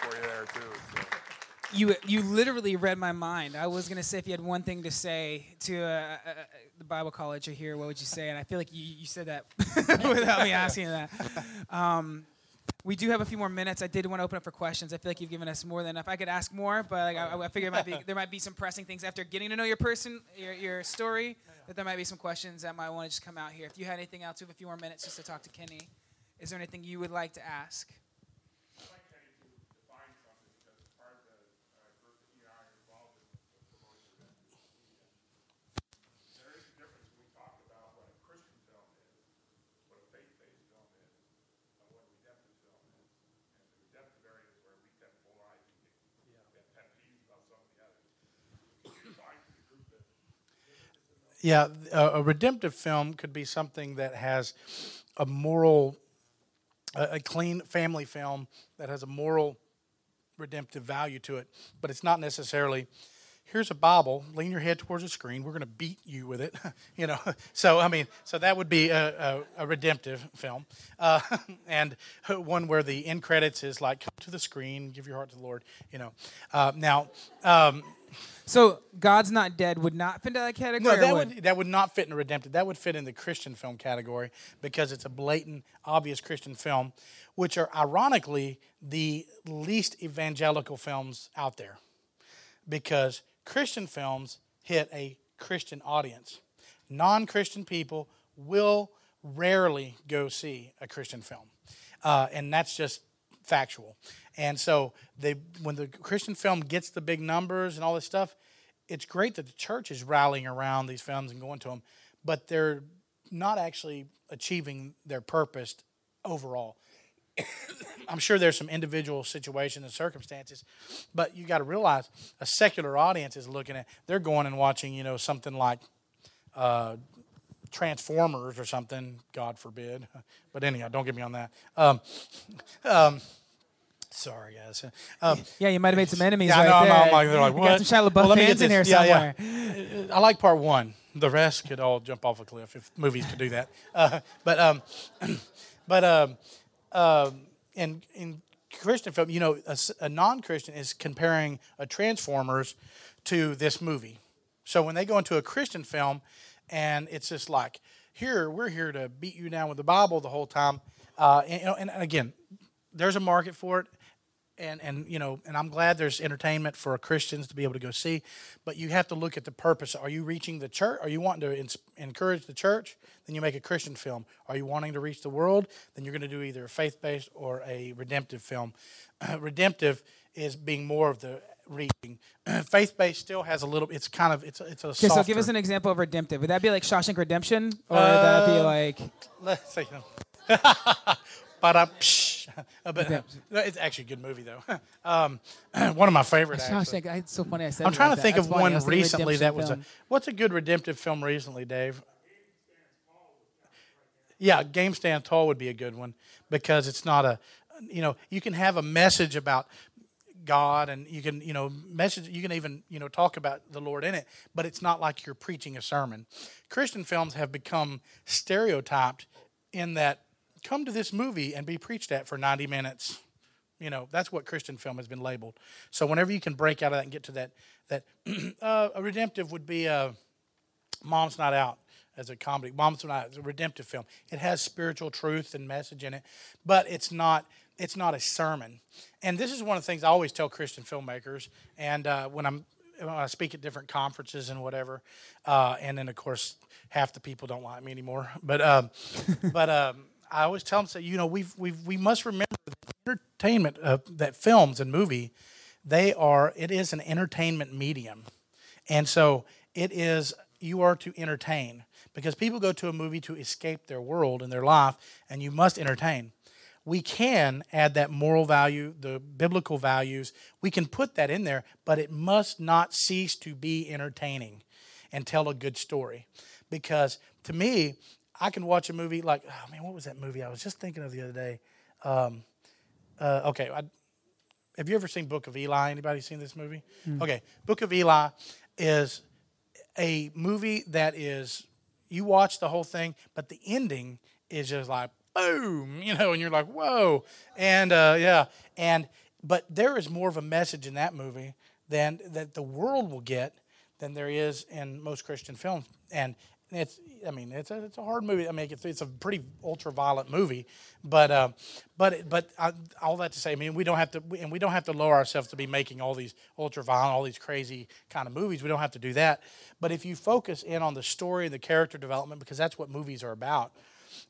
for You you you literally read my mind. I was gonna say if you had one thing to say to uh, uh, uh the Bible college here, what would you say? And I feel like you, you said that without me asking that. Um, we do have a few more minutes. I did want to open up for questions. I feel like you've given us more than enough. I could ask more, but like, I, I figure might be, there might be some pressing things after getting to know your person, your, your story, that there might be some questions that might want to just come out here. If you had anything else, we have a few more minutes just to talk to Kenny. Is there anything you would like to ask? Yeah, a, a, redemptive film could be something that has a moral, a, a clean family film that has a moral redemptive value to it, but it's not necessarily here's a Bible, lean your head towards the screen, we're going to beat you with it, you know. So, I mean, so that would be a, a, a redemptive film. Uh, and one where the end credits is like, come to the screen, give your heart to the Lord, you know. Uh, now, um, so God's Not Dead would not fit in that category. No, that would? would? that would not fit in a redemptive. That would fit in the Christian film category because it's a blatant, obvious Christian film, which are ironically the least evangelical films out there, because Christian films hit a Christian audience. Non-Christian people will rarely go see a Christian film, uh, and that's just factual. And so they, when the Christian film gets the big numbers and all this stuff, it's great that the church is rallying around these films and going to them, but they're not actually achieving their purpose overall. I'm sure there's some individual situations and circumstances, but you got to realize a secular audience is looking at. They're going and watching, you know, something like uh, Transformers or something. God forbid. But anyhow, don't get me on that. Um, um, Sorry, guys. Um, Yeah, you might have made some enemies Yeah, I right know, I'm- there. I'm like- they're like, "What?" Got some Shia LaBeouf Well, let me fans get in here. Yeah, somewhere. yeah. I like part one. The rest could all jump off a cliff if movies could do that. Uh, but um, but um, um, in in Christian film, you know, a non-Christian is comparing a Transformers to this movie. So when they go into a Christian film, and it's just like, here we're here to beat you down with the Bible the whole time, uh, and, and again, there's a market for it and and you know and i'm glad there's entertainment for christians to be able to go see but you have to look at the purpose. Are you reaching the church? Are you wanting to ins- encourage the church? Then you make a christian film. Are you wanting to reach the world? Then you're going to do either a faith-based or a redemptive film. Redemptive is being more of the reaching. Faith-based still has a little it's kind of it's a, it's a Okay, so give us an example of redemptive. Would that be like Shawshank Redemption, or would that be Uh, like? Let's see. but uh, but it's actually a good movie though. um, one of my favorite. actually. Shawshank. I- It's so funny. I said. I'm trying like to think That's of. One recently that was a. What's a good redemptive film recently, Dave? Yeah, Game Stand Tall would be a good one because it's not a, you know, you can have a message about God and you can, you know, message, you can even, you know, talk about the Lord in it, but it's not like you're preaching a sermon. Christian films have become stereotyped in that come to this movie and be preached at for 90 minutes. You know, that's what Christian film has been labeled. So whenever you can break out of that and get to that, that uh, a redemptive would be a Mom's Night Out as a comedy. Mom's Night Out is a redemptive film. It has spiritual truth and message in it, but it's not it's not a sermon. And this is one of the things I always tell Christian filmmakers. And uh, when I'm when I speak at different conferences and whatever, uh, and then of course half the people don't like me anymore. But um, but um, I always tell them, say, you know, we've we've we must remember that entertainment uh, that films and movie, they are it is an entertainment medium. And so it is, you are to entertain because people go to a movie to escape their world and their life, and you must entertain. We can add that moral value, the biblical values, we can put that in there, but it must not cease to be entertaining and tell a good story. Because to me, I can watch a movie like, oh man, what was that movie I was just thinking of the other day? Um, uh, okay, I, have you ever seen Book of Eli? Anybody seen this movie? Okay, Book of Eli is a movie that is you watch the whole thing, but the ending is just like boom, you know, and you're like whoa, and uh, yeah, and but there is more of a message in that movie than that the world will get than there is in most Christian films, and it's I mean it's a, it's a hard movie. I mean it's, it's a pretty ultra violent movie, but uh, but but uh, all that to say, I mean we don't have to and we don't have to lower ourselves to be making all these ultra violent, all these crazy kind of movies. We don't have to do that. But if you focus in on the story and the character development, because that's what movies are about.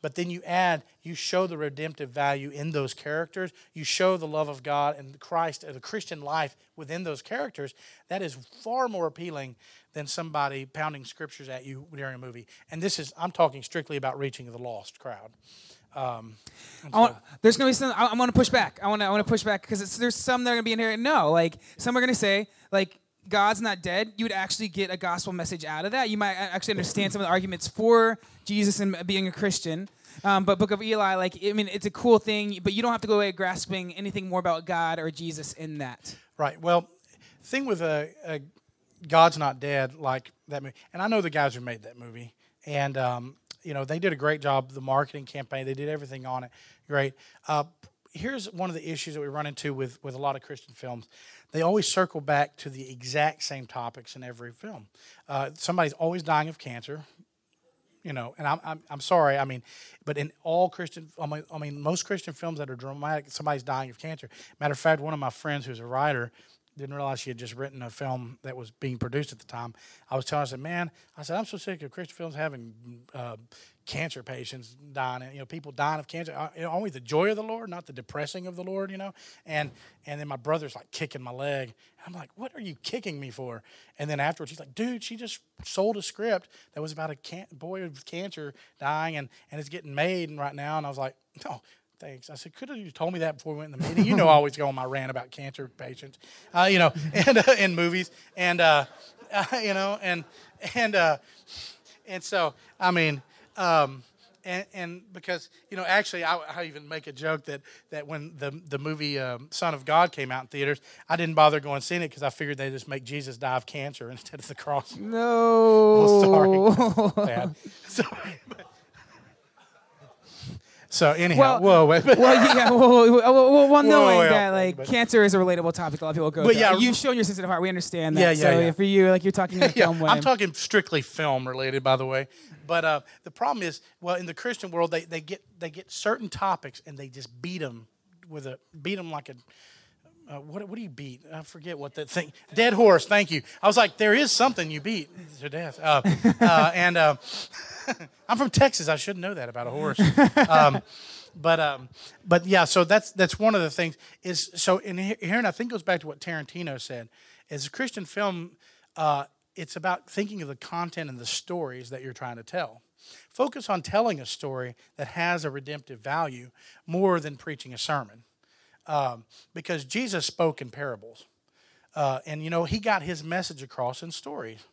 But then you add, you show the redemptive value in those characters. You show the love of God and Christ, and the Christian life within those characters. That is far more appealing than somebody pounding scriptures at you during a movie. And this is, I'm talking strictly about reaching the lost crowd. Um, I want, there's gonna be some. I, I'm gonna push back. I want to. I want to push back because there's some that are gonna be in here. No, like some are gonna say like God's not dead. You would actually get a gospel message out of that. You might actually understand some of the arguments for Jesus and being a Christian. Um, but Book of Eli, like I mean, it's a cool thing, but you don't have to go away grasping anything more about God or Jesus in that. Right. Well, thing with a, uh, God's Not Dead, like that movie, and I know the guys who made that movie, and um, you know they did a great job. The marketing campaign, they did everything on it. Great. Uh, here's one of the issues that we run into with with a lot of Christian films. They always circle back to the exact same topics in every film. Uh, somebody's always dying of cancer you know, and I'm, I'm, I'm sorry. I mean, but in all Christian, I mean, I mean, most Christian films that are dramatic, somebody's dying of cancer. Matter of fact, one of my friends who's a writer didn't realize she had just written a film that was being produced at the time. I was telling her, I said, man, I said, I'm so sick of Christian films having uh, cancer patients dying, you know, people dying of cancer. Uh, only the joy of the Lord, not the depressing of the Lord, you know. And and then my brother's like kicking my leg. I'm like, what are you kicking me for? And then afterwards, he's like, dude, she just sold a script that was about a can- boy with cancer dying and, and it's getting made right now. And I was like, no, thanks. I said, could have you told me that before we went in the meeting? You know, I always go on my rant about cancer patients, uh, you know, and uh, in movies. And, uh, uh, you know, and, and, uh, and so, I mean, um, and, and because you know, actually, I, I even make a joke that that when the the movie um, Son of God came out in theaters, I didn't bother going seeing it because I figured they just make Jesus die of cancer instead of the cross. No. sorry. Bad. So, so Well- anyhow, whoa, wait, well, yeah, well, well, well, well, well knowing well, that like but- cancer is a relatable topic, a lot of people go. But through. yeah, you've shown your sensitive heart. We understand that. Yeah, yeah, so yeah. for you, like you're talking in yeah, film way. I'm talking strictly film related, by the way. But uh, the problem is, well, in the Christian world, they, they get they get certain topics and they just beat them with a beat them like a uh, what what do you beat? I forget what that thing. Dead horse. Thank you. I was like, there is something you beat to death. Uh, uh, and uh, I'm from Texas. I should know that about a horse. Um, but um, but yeah, so that's that's one of the things is so in here, and I think it goes back to what Tarantino said. As a Christian film, uh, it's about thinking of the content and the stories that you're trying to tell. Focus on telling a story that has a redemptive value more than preaching a sermon, um, because Jesus spoke in parables, uh, and you know he got his message across in stories.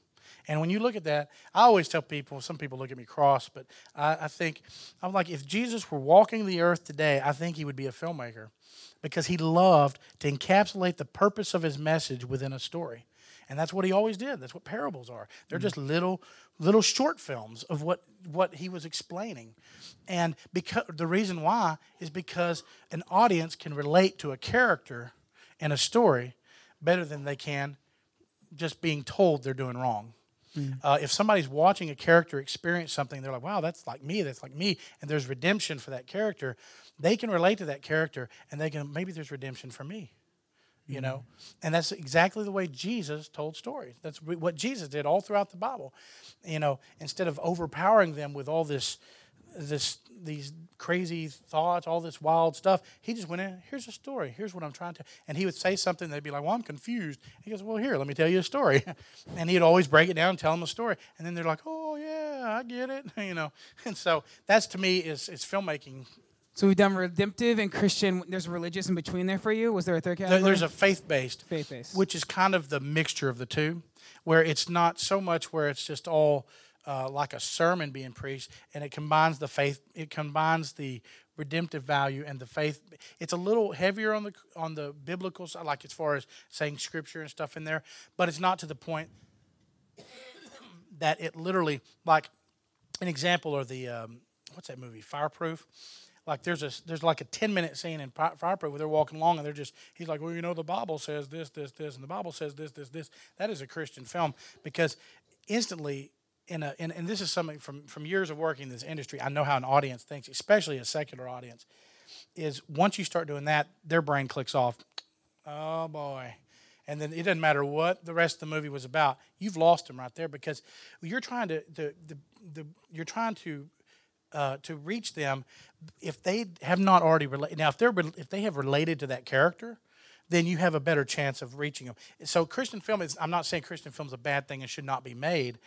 And when you look at that, I always tell people, some people look at me cross, but I, I think, I'm like, if Jesus were walking the earth today, I think he would be a filmmaker because he loved to encapsulate the purpose of his message within a story. And that's what he always did. That's what parables are. They're just little little short films of what what he was explaining. And because the reason why is because an audience can relate to a character in a story better than they can just being told they're doing wrong. Uh, if somebody's watching a character experience something, they're like, wow, that's like me, that's like me, and there's redemption for that character, they can relate to that character and they can, maybe there's redemption for me. You know, mm-hmm. and that's exactly the way Jesus told stories. That's what Jesus did all throughout the Bible. You know, instead of overpowering them with all this, this, these crazy thoughts, all this wild stuff, he just went in. Here's a story. Here's what I'm trying to. And he would say something. They'd be like, "Well, I'm confused." He goes, "Well, here, let me tell you a story." and he'd always break it down, and tell them a story, and then they're like, "Oh yeah, I get it." You know, and so that's to me is is filmmaking so we've done redemptive and Christian. There's religious in between there for you. Was there a third category? There's a faith based, Faith-based. which is kind of the mixture of the two, where it's not so much where it's just all uh, like a sermon being preached, and it combines the faith, it combines the redemptive value and the faith. It's a little heavier on the on the biblical side, like as far as saying scripture and stuff in there, but it's not to the point that it literally like an example or the um, what's that movie fireproof like there's a there's like a 10 minute scene in Fi- fireproof where they're walking along and they're just he's like well you know the bible says this this this and the bible says this this this. That is a christian film because instantly in a and, and this is something from from years of working in this industry i know how an audience thinks especially a secular audience is once you start doing that their brain clicks off. Oh boy. And then it doesn't matter what the rest of the movie was about you've lost them right there because you're trying to the, the, the you're trying to uh, to reach them if they have not already related now if they're if they have related to that character then you have a better chance of reaching them so christian film is i'm not saying christian film is a bad thing and should not be made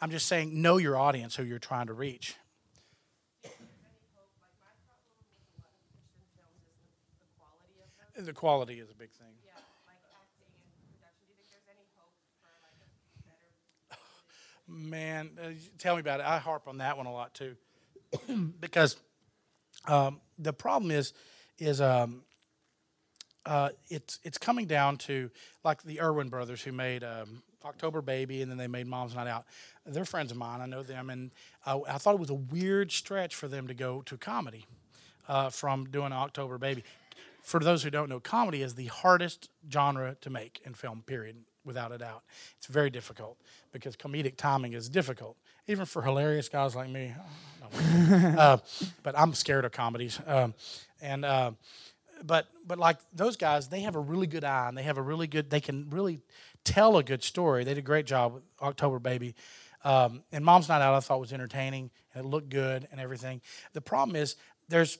i'm just saying know your audience who you're trying to reach Like my problem with a lot of Christian films is the, quality the quality is a big thing Yeah, like acting and production. Do you think there's any hope for like a better? Man, uh, tell me about it. I harp on that one a lot too, because um, the problem is, is um, uh, it's it's coming down to like the Erwin brothers who made um, October Baby, and then they made Mom's Night Out. They're friends of mine. I know them, and uh, I thought it was a weird stretch for them to go to comedy uh, from doing October Baby. For those who don't know, comedy is the hardest genre to make in film. Period, without a doubt. It's very difficult because comedic timing is difficult, even for hilarious guys like me. Oh, uh, but I'm scared of comedies, um, and. Uh, but but like those guys, they have a really good eye and they have a really good. They can really tell a good story. They did a great job with October Baby, um, and Mom's Night Out. I thought was entertaining and it looked good and everything. The problem is there's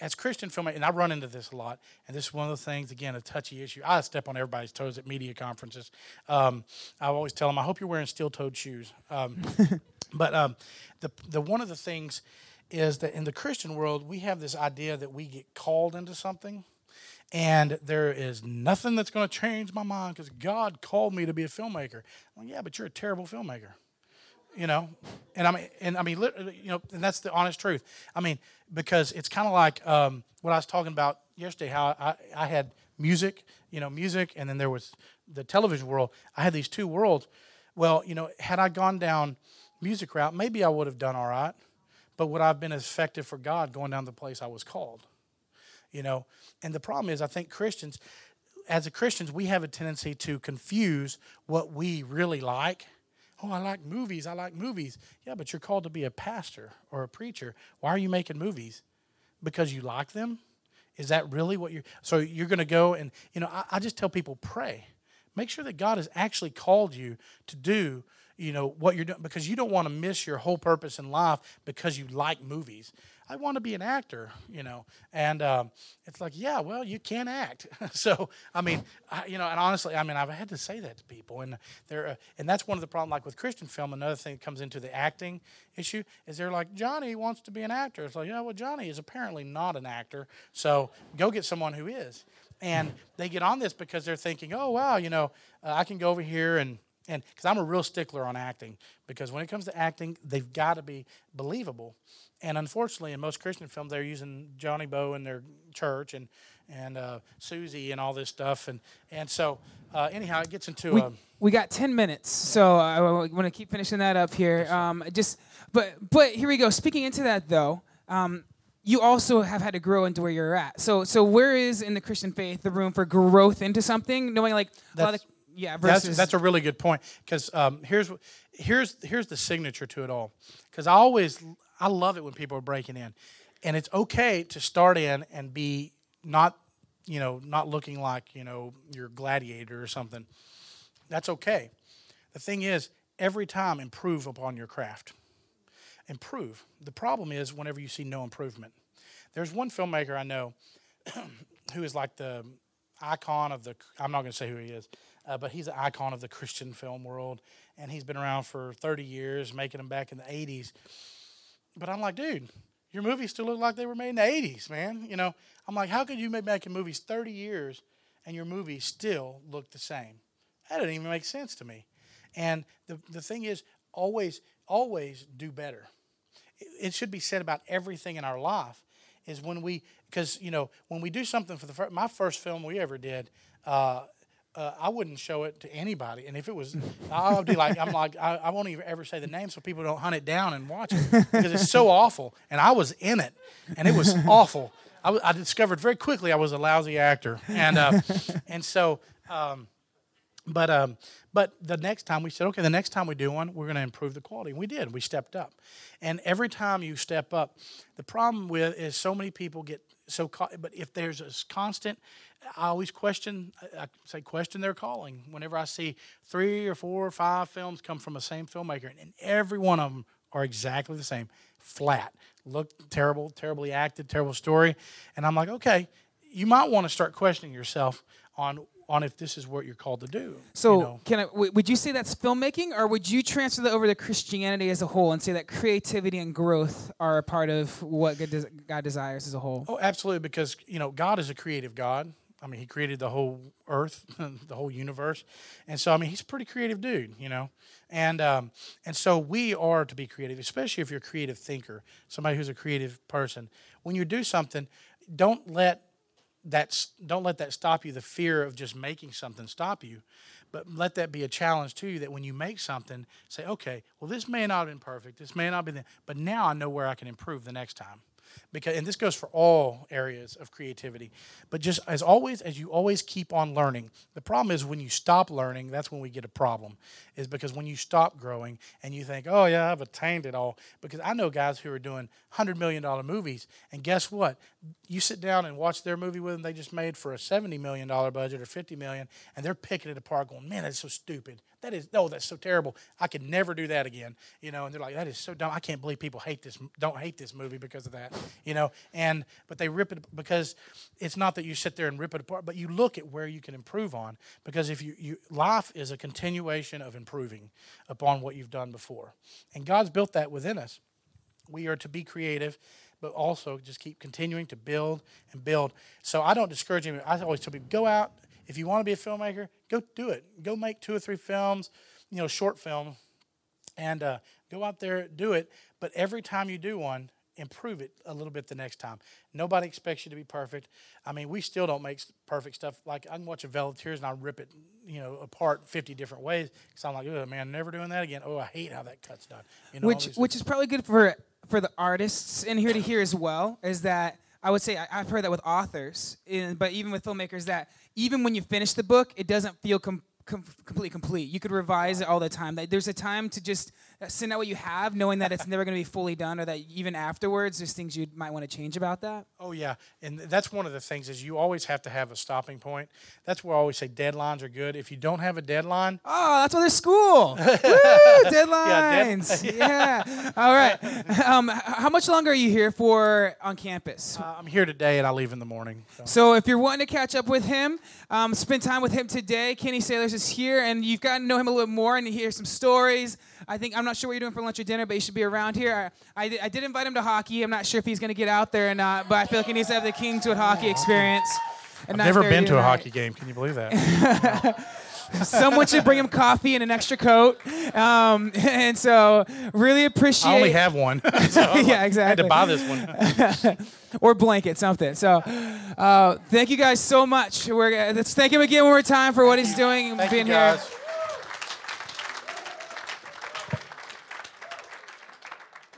as Christian filmmakers, and I run into this a lot, and this is one of the things, again, a touchy issue. I step on everybody's toes at media conferences. Um, I always tell them, I hope you're wearing steel-toed shoes. Um, but um, the the one of the things is that in the Christian world, we have this idea that we get called into something, and there is nothing that's going to change my mind because God called me to be a filmmaker. Well, yeah, but you're a terrible filmmaker. You know? And i mean and i mean you know and that's the honest truth. I mean because it's kind of like um, what i was talking about yesterday how I, I had music you know music and then there was the television world. I had these two worlds. Well you know had i gone down music route maybe i would have done all right but would i have been effective for god going down the place i was called? You know? And the problem is i think christians as a christians we have a tendency to confuse what we really like oh i like movies i like movies. Yeah but you're called to be a pastor or a preacher. Why are you making movies? Because you like them? Is that really what you're so you're going to go and you know I, I just tell people pray. Make sure that god has actually called you to do you know what you're doing because you don't want to miss your whole purpose in life because you like movies i want to be an actor you know and um, it's like yeah well you can act. So i mean I, you know and honestly i mean i've had to say that to people and they're uh, and that's one of the problems like with christian film another thing that comes into the acting issue is they're like johnny wants to be an actor. It's like yeah well johnny is apparently not an actor so go get someone who is. And they get on this because they're thinking oh wow you know uh, i can go over here and and because I'm a real stickler on acting, because when it comes to acting, they've got to be believable. And unfortunately, in most Christian films, they're using Johnny Bow in their church and and uh, Susie and all this stuff. And and so uh, anyhow, it gets into we, a, we got 10 minutes so i want to keep finishing that up here. Um, just but but here we go. Speaking into that though um, you also have had to grow into where you're at. So so where is in the christian faith the room for growth into something? Knowing like a lot of That's- yeah That's, versus that's a really good point because um, here's here's here's the signature to it all. Because I always I love it when people are breaking in, and it's okay to start in and be not you know not looking like you know you're a gladiator or something. That's okay. The thing is, every time improve upon your craft. Improve. The problem is whenever you see no improvement. There's one filmmaker I know who is like the icon of the I'm not going to say who he is, uh, but he's an icon of the Christian film world, and he's been around for 30 years, making them back in the 80s. But I'm like, dude, your movies still look like they were made in the 80s, man. You know, I'm like, how could you be making movies 30 years and your movies still look the same? That didn't even make sense to me. And the the thing is, always always do better it should be said about everything in our life is when we because you know when we do something for the first my first film we ever did uh, uh, I wouldn't show it to anybody, and if it was, I would be like, I'm like, I, I won't even ever say the name so people don't hunt it down and watch it because it's so awful. And I was in it, and it was awful. I discovered very quickly I was a lousy actor, and uh, and so um, but um, but the next time we said, okay, the next time we do one, we're going to improve the quality, and we did. We stepped up, and every time you step up, the problem with is so many people get so. But if there's a constant, I always question. I say question their calling. Whenever I see three or four or five films come from the same filmmaker, and every one of them are exactly the same, flat, look terrible, terribly acted, terrible story, and I'm like, okay, you might want to start questioning yourself on on if this is what you're called to do. So, you know? can I, w- would you say that's filmmaking, or would you transfer that over to Christianity as a whole and say that creativity and growth are a part of what God, des- God desires as a whole? Oh, absolutely, because you know God is a creative God. I mean, He created the whole earth, the whole universe, and so I mean, He's a pretty creative dude, you know. And um, and so we are to be creative, especially if you're a creative thinker, somebody who's a creative person. When you do something, don't let that don't let that stop you. The fear of just making something stop you, but let that be a challenge to you. That when you make something, say, okay, well, this may not have been perfect. This may not be, the, but now I know where I can improve the next time. Because and this goes for all areas of creativity. But just as always, as you always keep on learning. The problem is when you stop learning, that's when we get a problem. Is because when you stop growing and you think, oh yeah, I've attained it all. Because I know guys who are doing hundred million dollar movies, and guess what? You sit down and watch their movie with them they just made for a seventy million dollar budget or fifty million, and they're picking it apart, going, man, that's so stupid. That is no, that's so terrible. I could never do that again. You know, and they're like, that is so dumb. I can't believe people hate this, don't hate this movie because of that. You know, and but they rip it because it's not that you sit there and rip it apart, but you look at where you can improve on. Because if you, you life is a continuation of improving upon what you've done before, and God's built that within us. We are to be creative, but also just keep continuing to build and build. So I don't discourage him. I always tell people, go out. If you want to be a filmmaker, go do it. Go make two or three films, you know, short film, and uh, Go out there, do it. But every time you do one, improve it a little bit the next time. Nobody expects you to be perfect. I mean, we still don't make perfect stuff. Like I can watch a Veil of Tears and I rip it, you know, apart fifty different ways. Because I'm like, oh man, never doing that again. Oh, I hate how that cut's done. You know, which which is probably good for for the artists in here to hear as well is that I would say I, I've heard that with authors, in, but even with filmmakers that even when you finish the book, it doesn't feel com- com- completely complete. You could revise it all the time. There's a time to just send out what you have, knowing that it's never going to be fully done, or that even afterwards, there's things you might want to change about that. Oh yeah, and that's one of the things is you always have to have a stopping point. That's where I always say deadlines are good. If you don't have a deadline, Oh, that's why there's school. Woo, deadlines. yeah, All right. Um, how much longer are you here for on campus? uh, I'm here today and I leave in the morning. So. So if you're wanting to catch up with him, um, spend time with him today. Kenny Saylors is here, and you've gotten to know him a little bit more and hear some stories. I think I'm not sure what you're doing for lunch or dinner, but you should be around here. I, I, did, I did invite him to hockey. I'm not sure if he's going to get out there or not, but I feel like he needs to have the Kingswood hockey experience. I've never been to a hockey game. Can you believe that? Someone should bring him coffee and an extra coat. Um, and so, really appreciate. I only have one. So Yeah, like, I had to buy this one. or blanket, something. So, uh, thank you guys so much. We're let's thank him again one more time for what he's doing and Thank you being here.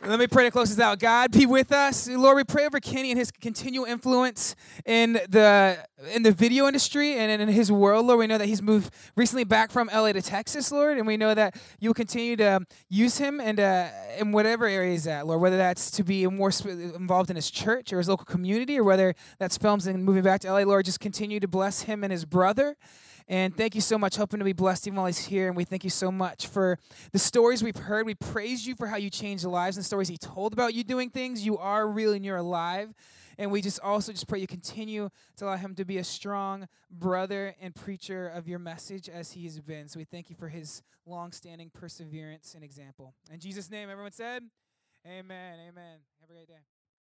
Let me pray to close this out. God, be with us, Lord. We pray over Kenny and his continual influence in the in the video industry and in his world, Lord. We know that he's moved recently back from LA to Texas, Lord, and we know that you will continue to use him and uh, in whatever area he's at, Lord. Whether that's to be more involved in his church or his local community, or whether that's films and moving back to LA, Lord, just continue to bless him and his brother. And thank you so much. hoping to be blessed even while he's here. And we thank you so much for the stories we've heard. We praise you for how you changed lives and stories he told about you doing things. You are real and you're alive. And we just also just pray you continue to allow him to be a strong brother and preacher of your message as he has been. So we thank you for his long-standing perseverance and example. In Jesus' name, everyone said, Amen. Amen. Have a great day.